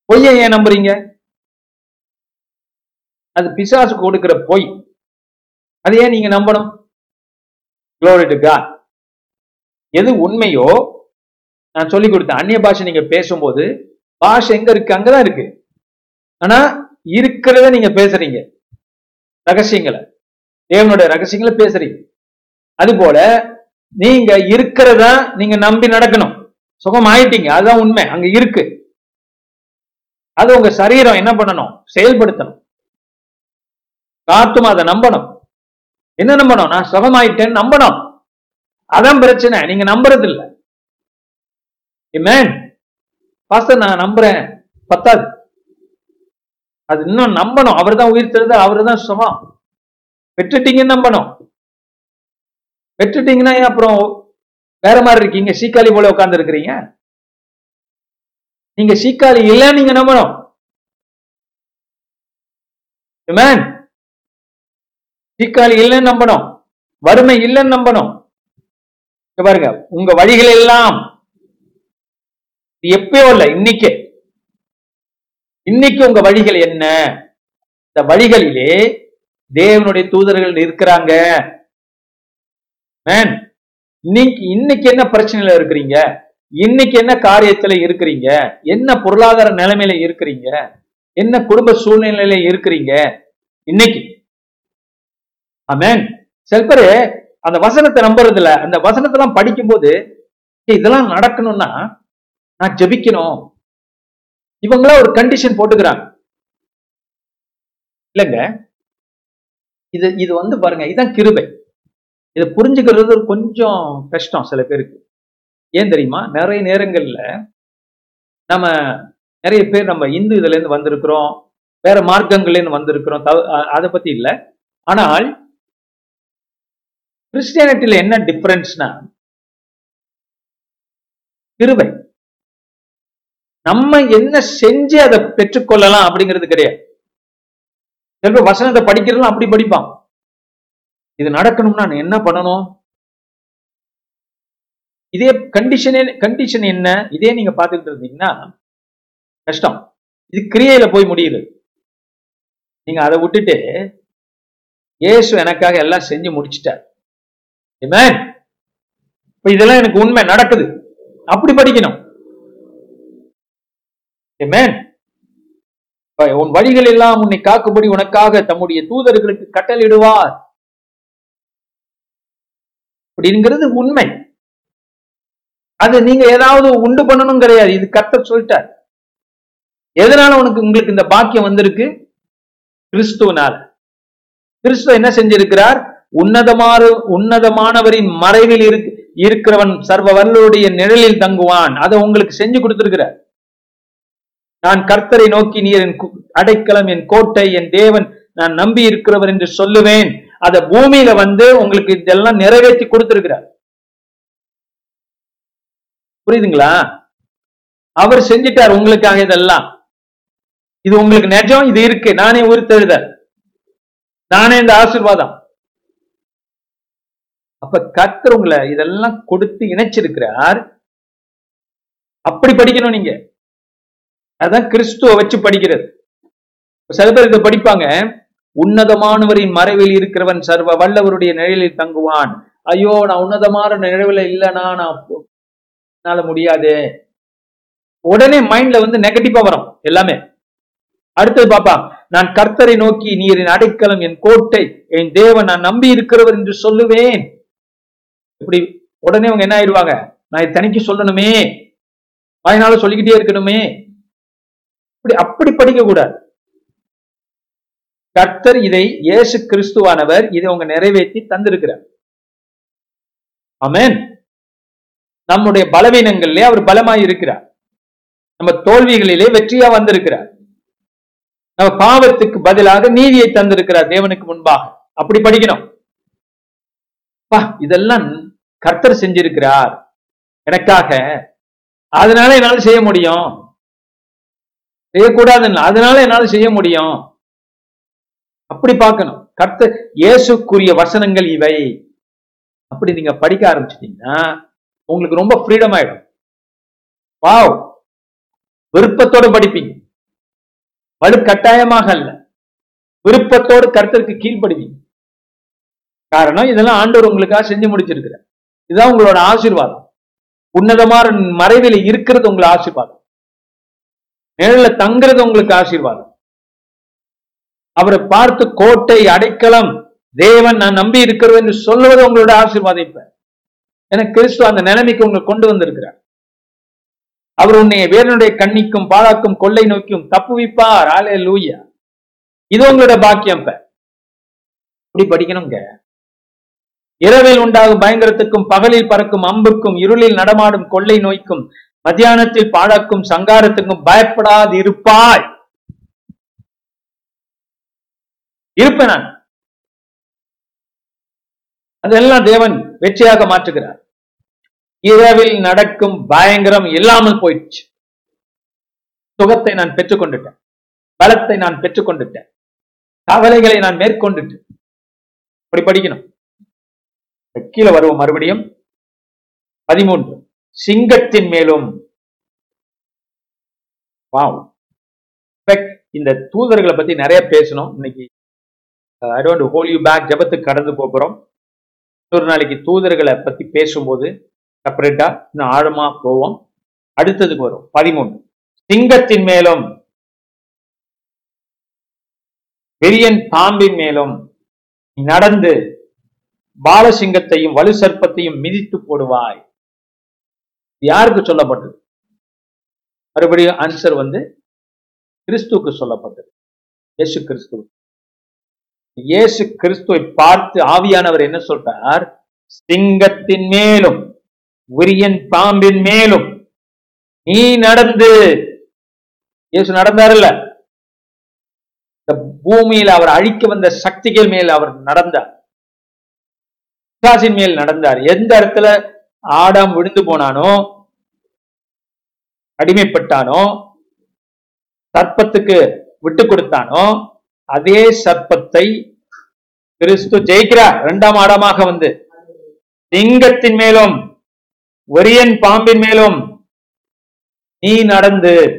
பொய்யை ஏன் நம்புறீங்க? அது பிசாசு கொடுக்கிற பொய். அது ஏன் நீங்க நம்பணும்? Glory எது உண்மையோ? நான் சொல்லி கொடுத்தேன். அந்நிய பாஷை நீங்க பேசும்போது பாஷை எங்க இருக்கு? அங்கதான் இருக்கு. ஆனா இருக்கிறத நீங்க பேசுறீங்க. ரகசியங்களை. தேவனுடைய ரகசியங்களை பேசுறீங்க. அது போல நீங்க இருக்கிறத நீங்க நம்பி நடக்கணும். சுகம் ஆயிட்டீங்க அதுதான் உண்மை. அங்க இருக்கு. அது உங்க சரீரம் என்ன பண்ணணும்? செயல்படுத்தணும். காத்தும் அதை நம்பணும். என்ன நம்பணும்? நான் சுகமாயிட்டேன்னு நம்பணும். அதான் பிரச்சனை. நீங்க நம்புறது இல்ல மேன் பாஸ்டர் நான் நம்புறேன். பத்தாது அது இன்னும் நம்பணும். அவர் தான் உயிர் தெரிந்த அவர் தான் சுகம் பெற்றுட்டீங்கன்னு நம்பணும். பெற்றுட்டீங்கன்னா ஏன் அப்புறம் வேற மாதிரி இருக்கீங்க? சீக்காளி போல உட்கார்ந்து இருக்கிறீங்க. நீங்க சீக்காளி இல்லைன்னு நீங்க நம்பணும். சீக்காளி இல்லைன்னு நம்பணும். வறுமை இல்லைன்னு நம்பணும். பாருங்க உங்க வழிகள் எல்லாம் எப்பயோ இல்ல இன்னைக்கே. இன்னைக்கு உங்க வழிகள் என்ன? இந்த வழிகளிலே தேவனுடைய தூதர்கள் இருக்கிறாங்க இன்னைக்கு இன்னைக்கு என்ன பிரச்சனையில இருக்கிறீங்க? இன்னைக்கு என்ன காரியத்துல இருக்கிறீங்க? என்ன பொருளாதார நிலைமையில இருக்கிறீங்க? என்ன குடும்ப சூழ்நிலையில இருக்கிறீங்க? இன்னைக்கு. ஆமேன் சில பேரு அந்த வசனத்தை நம்புறது இல்ல அந்த வசனத்தெல்லாம் படிக்கும்போது இதெல்லாம் நடக்கணும்னா நான் ஜெபிக்கணும். இவங்களா ஒரு கண்டிஷன் போட்டுக்கிறாங்க. இல்லைங்க. இது இது வந்து பாருங்க இதான் கிருபை. இதை புரிஞ்சுக்கிறது கொஞ்சம் கஷ்டம் சில பேருக்கு. ஏன் தெரியுமா? நிறைய நேரங்கள்ல நம்ம நிறைய பேர் நம்ம இந்து இதுல இருந்து வந்திருக்கிறோம் வேற மார்க்கங்கள்ல இருந்து வந்திருக்கிறோம் தவ- அதை பத்தி இல்ல. ஆனால் கிறிஸ்டியானிட்டியில என்ன டிஃபரன்ஸ்னா கிருபை. நம்ம என்ன செஞ்சு அதை பெற்றுக்கொள்ளலாம் அப்படிங்கிறது கிடையாது. சில வசனத்தை படிக்கிறதும் அப்படி படிப்பான் இது நடக்கணும்னா நான் என்ன பண்ணணும்? இதே கண்டிஷனே கண்டிஷன் என்ன? இதே நீங்க பார்த்துட்டு இருந்தீங்கன்னா கஷ்டம். இது கிரியையில போய் முடியுது. நீங்க அதை விட்டுட்டு இயேசு எனக்காக எல்லாம் செஞ்சு முடிச்சிட்டார். இப்ப இதெல்லாம் எனக்கு உண்மை நடக்குது. அப்படி படிக்கணும். உன் வழிகள் எல்லாம் உன்னை காக்கும்படி உனக்காக தம்முடைய தூதர்களுக்கு கட்டளிடுவார் அப்படிங்கிறது உண்மை. அது நீங்க ஏதாவது உண்டு பண்ணணும் கிடையாது. இது கத்த சொல்லிட்டார். எதனால உனக்கு உங்களுக்கு இந்த பாக்கியம் வந்திருக்கு? கிறிஸ்துவனால. கிறிஸ்துவ என்ன செஞ்சிருக்கிறார்? உன்னதமான உன்னதமானவரின் மறைவில் இருக்கு இருக்கிறவன் சர்வ வல்லோடைய நிழலில் தங்குவான். அதை உங்களுக்கு செஞ்சு கொடுத்திருக்கிறார். நான் கர்த்தரை நோக்கி நீர் என் அடைக்கலம் என் கோட்டை என் தேவன் நான் நம்பி இருக்கிறவர் என்று சொல்லுவேன். அத பூமியில வந்து உங்களுக்கு இதெல்லாம் நிறைவேற்றி கொடுத்திருக்கிறார். புரியுதுங்களா? அவர் செஞ்சிட்டார் உங்களுக்காக இதெல்லாம். இது உங்களுக்கு நிஜம் இது இருக்கு. நானே உறுத்தெழுத நானே இந்த ஆசிர்வாதம். அப்ப கர்த்தர் உங்களை இதெல்லாம் கொடுத்து இணைச்சிருக்கிறார். அப்படி படிக்கணும் நீங்க. அதான் கிறிஸ்துவ வச்சு படிக்கிறது. சில பேர் இதை படிப்பாங்க உன்னதமானவரின் மறைவில் இருக்கிறவன் சர்வ வல்லவருடைய நிழலில் தங்குவான். ஐயோ நான் உன்னதமான நிழவில் இல்லைனா நான் என்னால முடியாது. உடனே மைண்ட்ல வந்து நெகட்டிவா வரும் எல்லாமே. அடுத்தது பாப்பா நான் கர்த்தரை நோக்கி நீர் என் அடைக்கலம் என் கோட்டை என் தேவன் நான் நம்பி இருக்கிறவர் என்று சொல்லுவேன். இப்படி உடனே அவங்க என்ன ஆயிடுவாங்க? நான் இதை தனிக்கு சொல்லணுமே. வாய்னால சொல்லிக்கிட்டே இருக்கணுமே. இப்படி அப்படி படிக்க கூடாது. கர்த்தர் இதை இயேசு கிறிஸ்துவானவர் இதை உங்க நிறைவேற்றி தந்திருக்கிறார். அமேன் நம்முடைய பலவீனங்களிலே அவர் பலமாய் இருக்கிறார். நம்ம தோல்விகளிலே வெற்றியா வந்திருக்கிறார். நம்ம பாவத்துக்கு பதிலாக நீதியை தந்திருக்கிறார் தேவனுக்கு முன்பாக. அப்படி படிக்கணும். பா இதெல்லாம் கர்த்தர் செஞ்சிருக்கிறார். எனக்காக. அதனால என்னால செய்ய முடியும்? செய்யக்கூடாதுன்னு அதனால என்னால செய்ய முடியும். அப்படி பார்க்கணும். கர்த்த இயேசுக்குரிய வசனங்கள் இவை. அப்படி நீங்க படிக்க ஆரம்பிச்சிட்டீங்கன்னா உங்களுக்கு ரொம்ப ஃப்ரீடம் ஆயிடும். வாவ் விருப்பத்தோடு படிப்பீங்க. வலு கட்டாயமாக அல்ல. விருப்பத்தோடு கர்த்தருக்கு கீழ்ப்படுவீங்க. காரணம் இதெல்லாம் ஆண்டவர் உங்களுக்காக செஞ்சு முடிச்சிருக்கிறார். இதுதான் உங்களோட ஆசீர்வாதம். உன்னதமான மறைவில் இருக்கிறது உங்களை ஆசீர்வாதம். நிழல்ல தங்குறது உங்களுக்கு ஆசீர்வாதம். அவரை பார்த்து கோட்டை அடைக்கலம் தேவன் நான் நம்பி இருக்கிறோம் என்று சொல்லுவது உங்களோட ஆசீர்வாதம் இப்ப. எனக்கு கிறிஸ்துவ அந்த நிலைமைக்கு உங்களை கொண்டு வந்திருக்கிறார். அவர் உன்னை வேறனுடைய கண்ணிக்கும் பாழாக்கும் கொள்ளை நோக்கியும் தப்புவிப்பார். ஆலே லூயா இது உங்களோட பாக்கியம் இப்படி படிக்கணுங்க. இரவில் உண்டாகும் பயங்கரத்துக்கும் பகலில் பறக்கும் அம்புக்கும் இருளில் நடமாடும் கொள்ளை நோய்க்கும் மத்தியானத்தில் பாழக்கும் சங்காரத்துக்கும் பயப்படாது இருப்பாய் இருப்பேன் நான். அதெல்லாம் தேவன் வெற்றியாக மாற்றுகிறார். இரவில் நடக்கும் பயங்கரம் இல்லாமல் போயிடுச்சு. சுகத்தை நான் பெற்றுக்கொண்டுட்டேன். பலத்தை நான் பெற்றுக்கொண்டுட்டேன். கவலைகளை நான் மேற்கொண்டுட்டேன். அப்படி படிக்கணும். கீழே வருவோம் மறுபடியும். பதிமூன்று. சிங்கத்தின் மேலும். வாவ் இந்த தூதர்களை பத்தி நிறைய பேசணும். இன்னைக்கு I don't hold you back ஜபத்துக்கு கடந்து போகிறோம் இன்னொரு நாளைக்கு தூதர்களை பத்தி பேசும்போது செப்பரேட்டா இன்னும் ஆழமா போவோம். அடுத்ததுக்கு வரும். பதிமூணு சிங்கத்தின் மேலும். பெரியன் பாம்பின் மேலும். நடந்து பாலசிங்கத்தையும் வலு சர்ப்பத்தையும் மிதித்து போடுவாய். யாருக்கு சொல்லப்பட்டது? மறுபடியும் ஆன்சர் வந்து கிறிஸ்துவுக்கு சொல்லப்பட்டது. இயேசு கிறிஸ்து. இயேசு கிறிஸ்துவை பார்த்து ஆவியானவர் என்ன சொல்றார்? சிங்கத்தின் மேலும் விரியன் பாம்பின் மேலும் நீ நடந்து. இயேசு நடந்தாருல்ல? இந்த பூமியில் அவர் அழிக்க வந்த சக்திகள் மேல் அவர் நடந்தார். பிசாசின் மேல் நடந்தார். எந்த இடத்துல? ஆடாம் விழுந்து போனானோ? அடிமைப்பட்டானோ? சர்ப்பத்துக்கு விட்டு கொடுத்தானோ? அதே சர்ப்பத்தை கிறிஸ்து ஜெயிக்கிறார். இரண்டாம் ஆடமாக வந்து. சிங்கத்தின் மேலும் ஒரியன் பாம்பின் மேலும் நீ நடந்து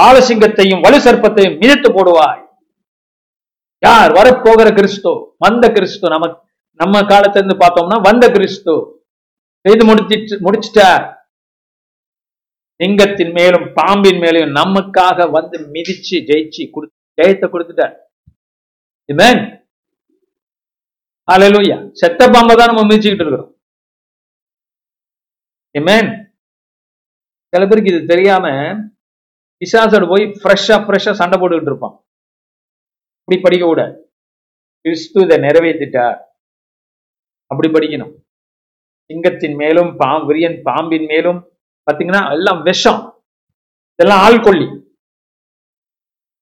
பாலசிங்கத்தையும் வலு சர்ப்பத்தையும் மிதித்து போடுவாய். யார்? வரப்போகிற கிறிஸ்து வந்த கிறிஸ்து நமக்கு நம்ம காலத்துல இருந்து பார்த்தோம்னா வந்த கிறிஸ்து. செய்து முடிச்சிட்டு முடிச்சிட்டார். சிங்கத்தின் மேலும் பாம்பின் மேலும் நமக்காக வந்து மிதிச்சு ஜெயிச்சு கொடு ஜெயத்தை கொடுத்துட்டார். இமேன் Hallelujah. செத்த பாம்பை தான் நம்ம மிதிச்சுக்கிட்டு இருக்கிறோம். இமேன் சில பேருக்கு இது தெரியாம பிசாசோட போய் ஃப்ரெஷ்ஷா ஃப்ரெஷ்ஷா சண்டை போட்டுக்கிட்டு இருப்பான். இப்படி படிக்க கூடாது கிறிஸ்து இதை நிறைவேற்றிட்டார். அப்படி படிக்கணும். சிங்கத்தின் மேலும் பாம் விரியன் பாம்பின் மேலும் பாத்தீங்கன்னா எல்லாம் விஷம். இதெல்லாம் ஆள்கொல்லி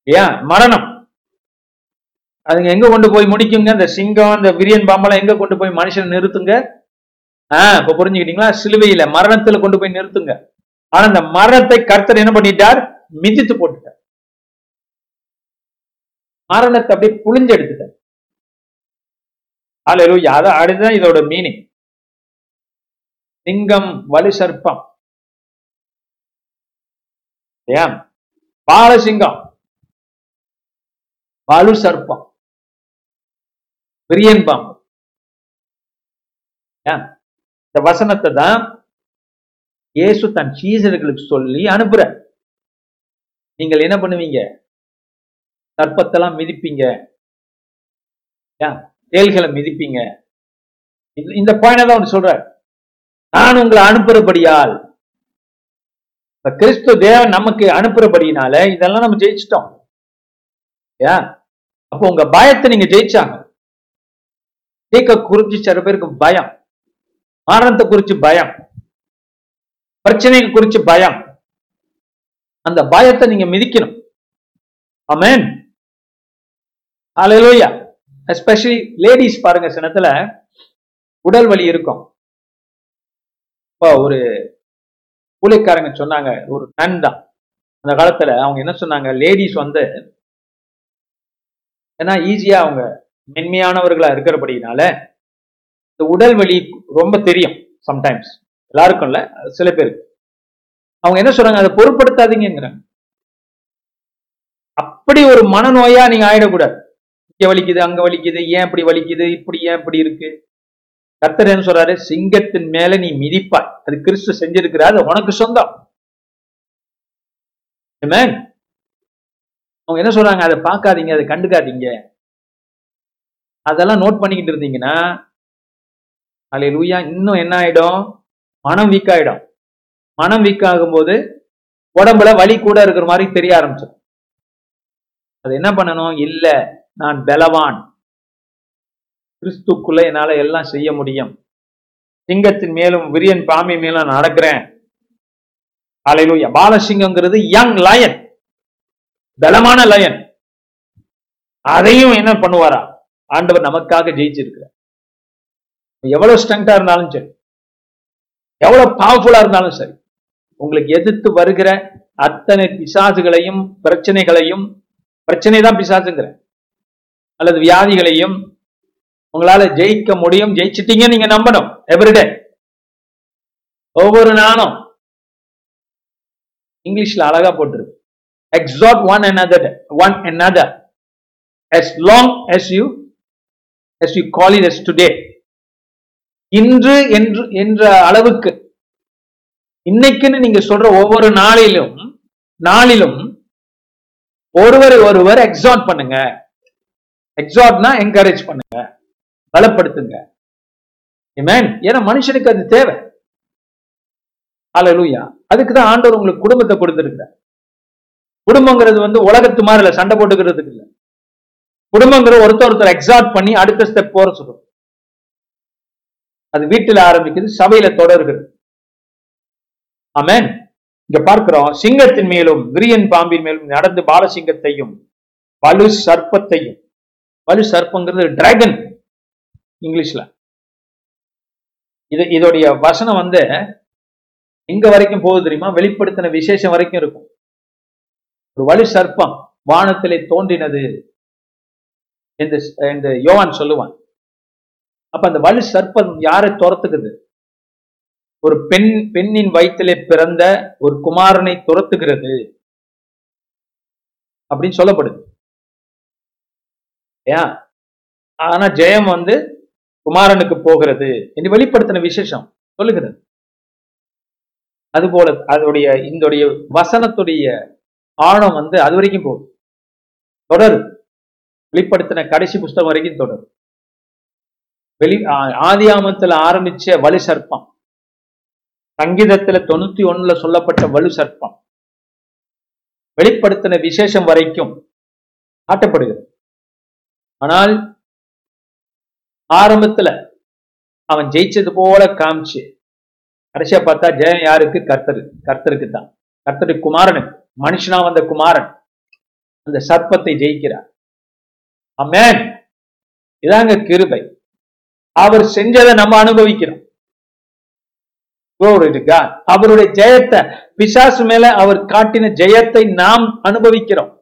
ஏன்? மரணம். அதுங்க எங்க கொண்டு போய் முடிக்குங்க? இந்த சிங்கம் இந்த விரியன் பாம்பெல்லாம் எங்க கொண்டு போய் மனுஷன் நிறுத்துங்க? ஆஹ் இப்ப புரிஞ்சுக்கிட்டீங்களா? சிலுவையில மரணத்துல கொண்டு போய் நிறுத்துங்க. ஆனா இந்த மரணத்தை கர்த்தர் என்ன பண்ணிட்டார்? மிதித்து போட்டுட்டார். மரணத்தை அப்படியே புழிஞ்சு எடுத்துட்டார் அல்லேலூயா அடுத்துதான் இதோட மீனிங் சிங்கம் வலு சர்ப்பம். ஏன் பாலசிங்கம். வலு சர்ப்பம். பிரியன் பாம்பு ஏன்? இந்த வசனத்தை தான் இயேசு தன் சீசர்களுக்கு சொல்லி அனுப்புற நீங்கள் என்ன பண்ணுவீங்க? சர்ப்பத்தெல்லாம் மிதிப்பீங்க. செயல்களை மிதிப்பீங்க. இந்த- இந்த பாயிண்ட் தான் ஒன்று சொல்றார். நான் உங்களை அனுப்புறபடியால் இப்ப கிறிஸ்து தேவன் நமக்கு அனுப்புறபடினால இதெல்லாம் நம்ம ஜெயிச்சிட்டோம். ஏன் அப்போ உங்க பயத்தை நீங்க ஜெயிச்சாங்க. தீக்க குறிச்சு சில பேருக்கு பயம். மரணத்தை குறிச்சு பயம். பிரச்சனைக்கு குறிச்சு பயம். அந்த பயத்தை நீங்க மிதிக்கணும். அமேன் அலையிலோயா எஸ்பெஷலி லேடிஸ் பாருங்க சினத்துல உடல் வலி இருக்கும். இப்போ ஒரு கூலிக்காரங்க சொன்னாங்க ஒரு நன் தான். அந்த காலத்துல அவங்க என்ன சொன்னாங்க லேடிஸ் வந்து ஏன்னா ஈஸியா அவங்க மென்மையானவர்களா இருக்கிறபடினால இந்த உடல் வலி ரொம்ப தெரியும் சம்டைம்ஸ் எல்லாருக்கும் இல்ல சில பேருக்கு. அவங்க என்ன சொல்றாங்க அதை பொருட்படுத்தாதீங்கிறாங்க அப்படி ஒரு மனநோயா நீங்க ஆயிடக்கூடாது. இங்க வலிக்குது அங்க வலிக்குது ஏன் இப்படி வலிக்குது இப்படி ஏன் இப்படி இருக்கு? கர்த்தர் என்ன சொல்றாரு? சிங்கத்தின் மேல நீ மிதிப்பாய். அது கிறிஸ்து செஞ்சிருக்கிறார் அது உனக்கு சொந்தம். அவங்க என்ன சொல்றாங்க? அதை பார்க்காதீங்க அதை கண்டுக்காதீங்க. அதெல்லாம் நோட் பண்ணிக்கிட்டு இருந்தீங்கன்னா அலை லூயா இன்னும் என்ன ஆயிடும்? மனம் வீக் ஆயிடும். மனம் வீக் ஆகும்போது உடம்புல வலி கூட இருக்கிற மாதிரி தெரிய ஆரம்பிச்சிடும். அது என்ன பண்ணணும்? இல்லை. நான் பலவான். கிறிஸ்துக்குள்ள என்னால எல்லாம் செய்ய முடியும். சிங்கத்தின் மேலும் விரியன் பாம்பி மேலும் நான் நடக்கிறேன் அலையிலூயா பாலசிங்கங்கிறது யங் லயன் பலமான லயன் அதையும் என்ன பண்ணுவாரா? ஆண்டவர் நமக்காக ஜெயிச்சிருக்கிறார். எவ்வளவு ஸ்ட்ரெங்டா இருந்தாலும் சரி. எவ்வளவு பவர்ஃபுல்லா இருந்தாலும் சரி. உங்களுக்கு எதிர்த்து வருகிற அத்தனை பிசாசுகளையும் பிரச்சனைகளையும் பிரச்சனை தான் பிசாசுங்கிறேன். அல்லது வியாதிகளையும் உங்களால ஜெயிக்க முடியும். ஜெயிச்சிட்டீங்க நீங்க நம்பணும். எவ்ரிடே ஒவ்வொரு நாளும் இங்கிலீஷ்ல அழகா போட்டுருக்கு. Exact one another one another. As long as you as you call it as today. இன்று என்று என்ற அளவுக்கு. இன்னைக்குன்னு நீங்க சொல்ற ஒவ்வொரு நாளிலும் நாளிலும் ஒருவரை ஒருவர் எக்ஸாட் பண்ணுங்க. எக்ஸாட்னா என்கரேஜ் பண்ணுங்க. பலப்படுத்துங்க. ஏன்னா மனுஷனுக்கு அது தேவை. அல்லேலூயா அதுக்கு தான் ஆண்டவர் உங்களுக்கு குடும்பத்தை கொடுத்துருக்கிறார். குடும்பங்கிறது வந்து உலகத்து மாதிரி இல்லை சண்டை போட்டுக்கிறதுக்கு இல்ல. குடும்பங்கிற ஒருத்தர் ஒருத்தர் எக்ஸாட் பண்ணி அடுத்த ஸ்டெப் போற சொல்லும் அது வீட்டில் ஆரம்பிக்குது சபையில தொடர்கிறது. ஆமேன் இங்க பார்க்கிறோம் சிங்கத்தின் மேலும் விரியன் பாம்பின் மேலும் நடந்து பாலசிங்கத்தையும் பலு சர்ப்பத்தையும் வலு சர்ப்பங்கிறது டிராகன் இங்கிலீஷ்ல. இது இதோடைய வசனம் வந்து எங்க வரைக்கும் போகுது தெரியுமா? வெளிப்படுத்தின விசேஷம் வரைக்கும் இருக்கும். ஒரு வலு சர்ப்பம் வானத்திலே தோன்றினது என்று யோவான் சொல்லுவான். அப்ப அந்த வலு சர்ப்பம் யாரை துரத்துக்குது? ஒரு பெண் பெண்ணின் வயிற்றிலே பிறந்த ஒரு குமாரனை துரத்துகிறது அப்படின்னு சொல்லப்படுது. ஏன் ஆனா ஜெயம் வந்து குமாரனுக்கு போகிறது என்று வெளிப்படுத்தின விசேஷம். சொல்லுகிறது. அதுபோல அதோடைய இந்த வசனத்துடைய ஆழம் வந்து அது வரைக்கும் போகும் தொடரும் வெளிப்படுத்தின கடைசி புஸ்தகம் வரைக்கும் தொடரும் வெளி ஆதி ஆமத்தில் ஆரம்பிச்ச வலு சர்ப்பம். சங்கீதத்துல தொண்ணூத்தி ஒண்ணுல சொல்லப்பட்ட வலு சர்ப்பம். வெளிப்படுத்தின விசேஷம் வரைக்கும் காட்டப்படுகிறது. ஆனால் ஆரம்பத்துல அவன் ஜெயிச்சது போல காமிச்சு. கடைசியா பார்த்தா ஜெயம் யாருக்கு? கர்த்தரு கர்த்தருக்கு தான். கர்த்தருக்கு குமாரனுக்கு. மனுஷனா வந்த குமாரன். அந்த சர்ப்பத்தை ஜெயிக்கிறார். அமேன் இதாங்க கிருபை. அவர் செஞ்சதை நம்ம அனுபவிக்கிறோம். அவருடைய ஜெயத்தை பிசாசு மேல அவர் காட்டின ஜெயத்தை நாம் அனுபவிக்கிறோம்.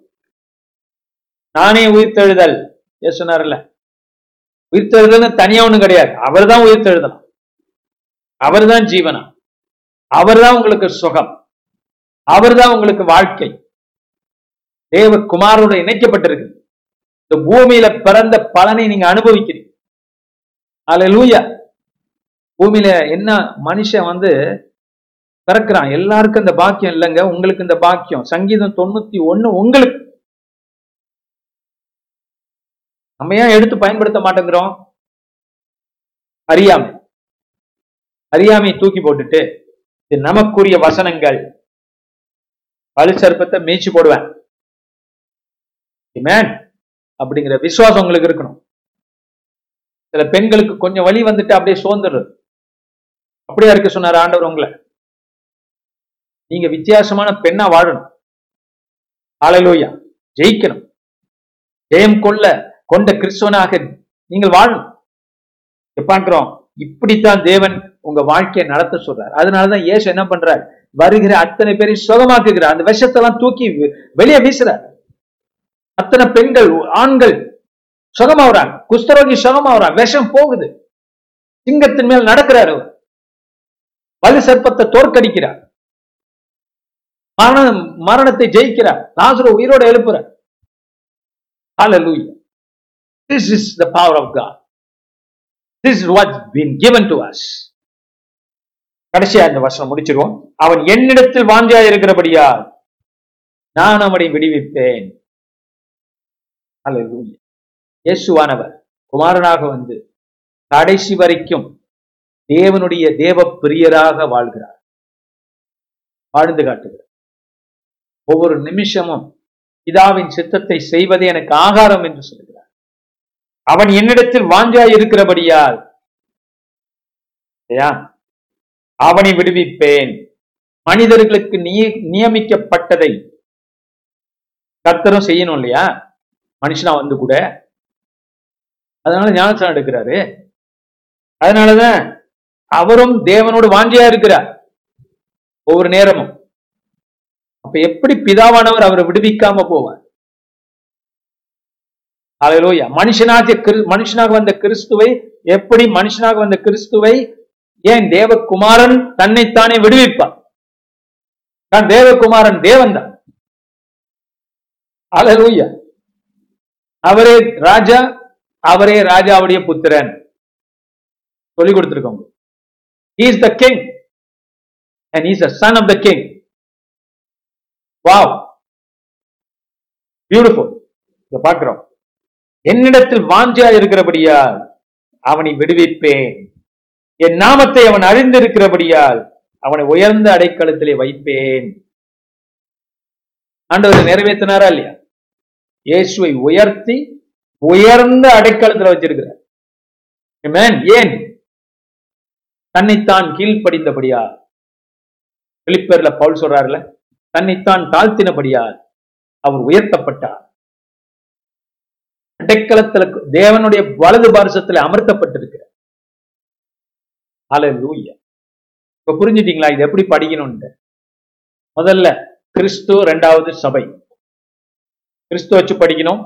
நானே உயிர்த்தெழுதல். சொன்னார்ல உயிர்த்தெழுதல் தனியா ஒண்ணும் கிடையாது. அவர் தான் உயிர்த்தெழுதலாம். அவர் தான் ஜீவனம் அவர் தான் உங்களுக்கு சுகம். அவர் தான் உங்களுக்கு வாழ்க்கை. தேவ குமாரோட இணைக்கப்பட்டிருக்கு. இந்த பூமியில பிறந்த பலனை நீங்க அனுபவிக்கிறீங்க. அல்லேலூயா பூமியில என்ன மனுஷன் வந்து பிறக்கிறான்? எல்லாருக்கும் இந்த பாக்கியம் இல்லைங்க. உங்களுக்கு இந்த பாக்கியம். சங்கீதம் தொண்ணூத்தி ஒண்ணு உங்களுக்கு. நம்ம ஏன் எடுத்து பயன்படுத்த மாட்டேங்கிறோம்? அறியாமை. அறியாமையை தூக்கி போட்டுட்டு இது நமக்குரிய வசனங்கள். பழு சர்ப்பத்தை மீச்சு போடுவேன். அப்படிங்கிற விசுவாசம் உங்களுக்கு இருக்கணும். சில பெண்களுக்கு கொஞ்சம் வழி வந்துட்டு அப்படியே சோர்ந்துடுறது. அப்படியா இருக்க சொன்னார் ஆண்டவர் உங்களை. நீங்க வித்தியாசமான பெண்ணா வாழணும். ஆலையிலோயா ஜெயிக்கணும். ஜெயம் கொள்ள கொண்ட கிறிஸ்துவனாக நீங்கள் வாழணும். இப்ப பார்க்கிறோம்? இப்படித்தான் தேவன் உங்க வாழ்க்கையை நடத்த சொல்றார். அதனாலதான் இயேசு என்ன பண்றார்? வருகிற அத்தனை பேரையும் சுகமாக்குகிறார். அந்த விஷத்தெல்லாம் தூக்கி வெளியே வீசுறார். அத்தனை பெண்கள் ஆண்கள் சுகமாவறாங்க. குஸ்தரோகி சுகமாவறான் விஷம் போகுது. சிங்கத்தின் மேல் நடக்கிறார் வலு சர்ப்பத்தை தோற்கடிக்கிறார். மரணம் மரணத்தை ஜெயிக்கிறார். நாசுர உயிரோட எழுப்புறார். Hallelujah. This is the power of God. This is what's been given to us. கடைசியா இந்த வருஷம் முடிச்சிருவோம். அவன் என்னிடத்தில் வாஞ்சியா இருக்கிறபடியா நான் அவனை விடுவிப்பேன். இயேசுவானவர் குமாரனாக வந்து கடைசி வரைக்கும் தேவனுடைய தேவ பிரியராக வாழ்கிறார். வாழ்ந்து காட்டுகிறார். ஒவ்வொரு நிமிஷமும் பிதாவின் சித்தத்தை செய்வதே எனக்கு ஆகாரம் என்று சொல்கிறார் அவன் என்னிடத்தில் வாஞ்சாய் இருக்கிறபடியால். இல்லையா? அவனை விடுவிப்பேன். மனிதர்களுக்கு நிய- நியமிக்கப்பட்டதை கர்த்தரும் செய்யணும் இல்லையா? மனுஷனா வந்து கூட. அதனால ஞானஸ்தானம் எடுக்கிறாரு. அதனாலதான் அவரும் தேவனோடு வாஞ்சியா இருக்கிறார். ஒவ்வொரு நேரமும். அப்ப எப்படி பிதாவானவர் அவரை விடுவிக்காம போவார்? அலையிலோயா மனுஷனாகிய கிரு- மனுஷனாக வந்த கிறிஸ்துவை எப்படி மனுஷனாக வந்த கிறிஸ்துவை ஏன் தேவகுமாரன் தன்னைத்தானே விடுவிப்பார்? தான் தேவகுமாரன் தேவன் தான். அலையிலோயா அவரே ராஜா அவரே ராஜாவுடைய புத்திரன். சொல்லி கொடுத்திருக்கோங்க is the king and is he is the son of the king. Wow. Beautiful. பார்க்கிறோம். என்னிடத்தில் வாஞ்சியா இருக்கிறபடியால் அவனை விடுவிப்பேன். என் நாமத்தை அவன் அழிந்திருக்கிறபடியால் அவனை உயர்ந்த அடைக்கலத்திலே வைப்பேன். ஆண்டவர் நிறைவேற்றினாரா இல்லையா? இயேசுவை உயர்த்தி உயர்ந்த அடைக்கலத்துல வச்சிருக்கிறார். ஏன்? தன்னைத்தான் கீழ்ப்படிந்தபடியா பிலிப்பர்ல பவுல் சொல்றாருல தன்னைத்தான் தாழ்த்தினபடியால் அவர் உயர்த்தப்பட்டார். அடைக்கலத்துல தேவனுடைய வலது பாரசத்துல அமர்த்தப்பட்டிருக்கிறார். இப்ப புரிஞ்சுட்டீங்களா? இது எப்படி படிக்கணும்னு? முதல்ல கிறிஸ்து ரெண்டாவது சபை. கிறிஸ்து வச்சு படிக்கணும்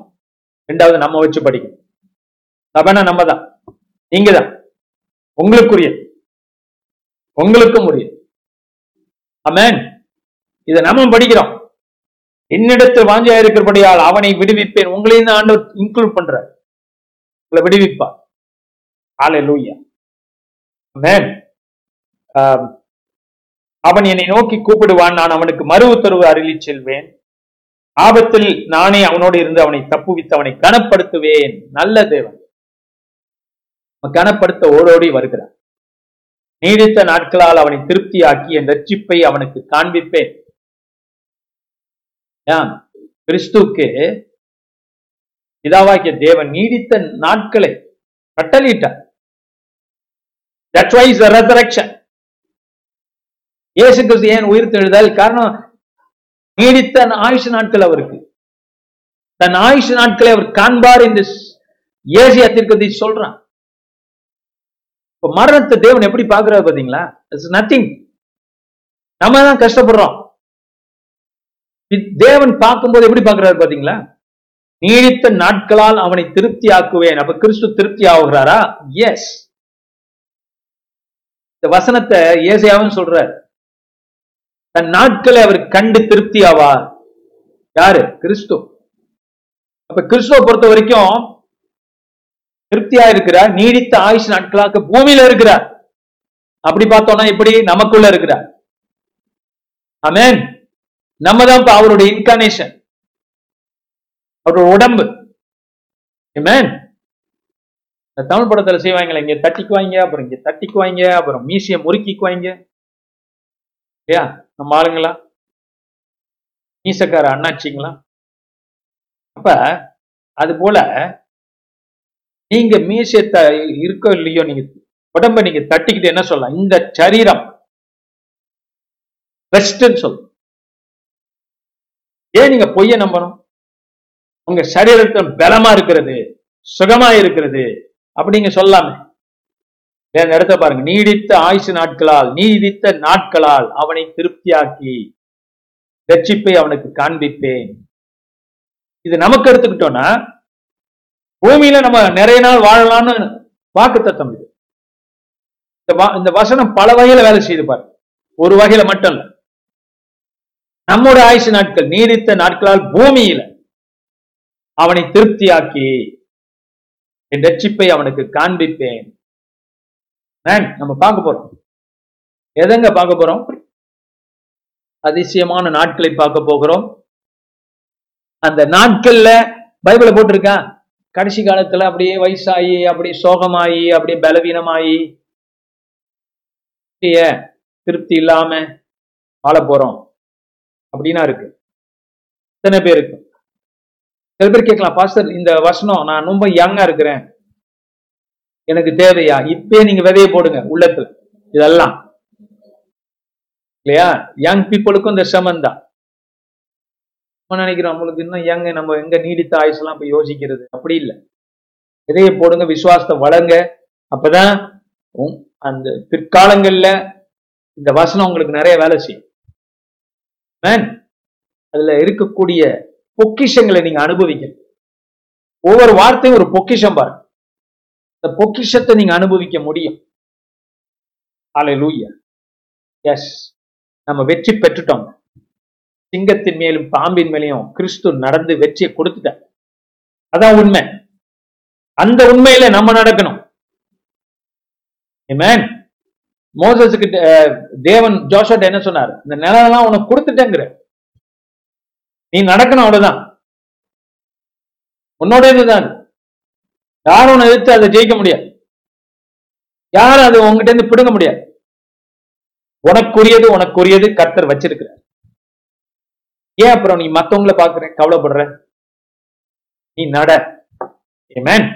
ரெண்டாவது நம்ம வச்சு படிக்கணும். சபைனா நம்ம தான் நீங்க தான் உங்களுக்குரிய. உங்களுக்கும் உரிய. அமேன் இதை நம்ம படிக்கிறோம். என்னிடத்தில் வாஞ்சியா இருக்கிறபடியால் அவனை விடுவிப்பேன். உங்களையும் தான் ஆண்டவர் இன்க்ளூட் பண்றார். உங்களை விடுவிப்பா ஆலை லூயா மேன் அவன் என்னை நோக்கி கூப்பிடுவான். நான் அவனுக்கு மறு உத்தரவு அருளி செல்வேன். ஆபத்தில் நானே அவனோடு இருந்து அவனை தப்புவித்து அவனை கனப்படுத்துவேன். நல்ல தேவன். கனப்படுத்த ஓடோடி வருகிறான். நீடித்த நாட்களால் அவனை திருப்தியாக்கி என் ரட்சிப்பை அவனுக்கு காண்பிப்பேன். ஆம், கிறிஸ்துவுக்கு பிதாவாகிய தேவன் நீடித்த நாட்களை கட்டளிட்டார் That's இயேசு கிறிஸ்து ஏன் உயிர் தெழுதல் காரணம் நீடித்த ஆயுஷ் நாட்கள் அவருக்கு. தன் ஆயுஷ் நாட்களை அவர் காண்பார் என்று ஏசியா தீர்க்கதை சொல்றான். இப்ப மரணத்தை தேவன் எப்படி பாக்குறாரு பாத்தீங்களா? இட்ஸ் நத்திங் நம்ம தான் கஷ்டப்படுறோம். தேவன் பார்க்கும்போது எப்படி பார்க்கிறாரு பாத்தீங்களா? நீடித்த நாட்களால் அவனை திருப்தி ஆக்குவேன் அப்ப கிறிஸ்து திருப்தி ஆகுகிறாரா எஸ் இந்த வசனத்தை ஏசையாவும் சொல்றார். தன் நாட்களை அவர் கண்டு திருப்தி ஆவார் யாரு? கிறிஸ்து. அப்ப கிறிஸ்துவ பொறுத்த வரைக்கும் திருப்தியா இருக்கிறார் நீடித்த ஆயுஷ் நாட்களாக பூமியில இருக்கிறார். அப்படி பார்த்தோம்னா எப்படி? நமக்குள்ள இருக்கிறார். அமேன் நம்ம தான் இப்ப அவருடைய இன்கார்னேஷன் அவரோட உடம்பு. Amen. இந்த தமிழ் படத்துல செய்வாங்களே இங்க தட்டிக்குவாங்க அப்புறம் இங்க தட்டிக்குவாங்க அப்புறம் மீசிய முறுக்கிக்குவாங்க. இல்லையா? நம்ம ஆளுங்களா? மீசக்கார அண்ணாச்சிங்களா? அப்ப அது போல நீங்க மீசத்தை இருக்கோ இல்லையோ நீங்க உடம்ப நீங்க தட்டிக்கிட்டு என்ன சொல்லலாம்? இந்த சரீரம். பெஸ்ட்னு சொல்லலாம் ஏன் நீங்க பொய்ய நம்பணும்? உங்க சரீரத்தில் பலமா இருக்கிறது சுகமா இருக்கிறது அப்படிங்க சொல்லாமே. வேற இடத்த பாருங்க. நீடித்த ஆயுசு நாட்களால் நீடித்த நாட்களால் அவனை திருப்தியாக்கி ரட்சிப்பை அவனுக்கு காண்பிப்பேன் இது நமக்கு எடுத்துக்கிட்டோம்னா பூமியில நம்ம நிறைய நாள் வாழலாம்னு வாக்கு தத்தம் இது. இந்த இந்த வசனம் பல வகையில வேலை செய்து பாரு ஒரு வகையில மட்டும் இல்ல. நம்முடைய ஆயுசு நாட்கள் நீடித்த நாட்களால் பூமியில அவனை திருப்தியாக்கி என் ரட்சிப்பை அவனுக்கு காண்பிப்பேன். நம்ம பார்க்க போறோம். எதங்க பார்க்க போறோம்? அதிசயமான நாட்களை பார்க்க போகிறோம். அந்த நாட்கள்ல பைபிள போட்டிருக்கா? கடைசி காலத்துல அப்படியே வயசாகி அப்படியே சோகமாயி அப்படியே பலவீனமாயி திருப்தி இல்லாம வாழ போறோம். அப்படின்னா இருக்கு. எத்தனை பேர் இருக்கு? சில பேர் கேட்கலாம் பாஸ்டர் இந்த வசனம் நான் ரொம்ப யங்கா இருக்கிறேன். எனக்கு தேவையா? இப்பே நீங்க விதைய போடுங்க உள்ளத்துல. இதெல்லாம். இல்லையா? யங் பீப்புளுக்கும் இந்த சமன் தான். நம்ம நினைக்கிறோம் நம்மளுக்கு இன்னும் யங் நம்ம எங்க நீடித்த ஆயுசெல்லாம் போய் யோசிக்கிறது? அப்படி இல்லை. விதைய போடுங்க விசுவாசத்தை வளங்க. அப்பதான் உம் அந்த பிற்காலங்கள்ல இந்த வசனம் உங்களுக்கு நிறைய வேலை செய்யும். அதுல இருக்கக்கூடிய பொக்கிஷங்களை நீங்க அனுபவிக்க ஒவ்வொரு வார்த்தையும் ஒரு பொக்கிஷம் பாருங்க. இந்த பொக்கிஷத்தை நீங்க அனுபவிக்க முடியும். ஹalleluya எஸ் நம்ம வெற்றி பெற்றுட்டோம். சிங்கத்தின் மேலும் பாம்பின் மேலையும் கிறிஸ்து நடந்து வெற்றியை கொடுத்துட்டார். அதான் உண்மை. அந்த உண்மையில நம்ம நடக்கணும். Amen. மோசஸுக்கு தேவன் ஜோஷட் என்ன சொன்னார்? இந்த நிலமெல்லாம் உனக்கு கொடுத்துட்டேங்கிற. நீ நடக்கணும் அவ்வளவுதான். உன்னோட இதுதான் யாரும் உன்னை எதிர்த்து அதை ஜெயிக்க முடியாது. யாரும் அதை உங்ககிட்ட இருந்து பிடுங்க முடியாது. உனக்குரியது உனக்குரியது கர்த்தர் வச்சிருக்கிறார். ஏன் அப்புறம் நீ மத்தவங்கள பாக்குற கவலைப்படுற? நீ நட. Amen.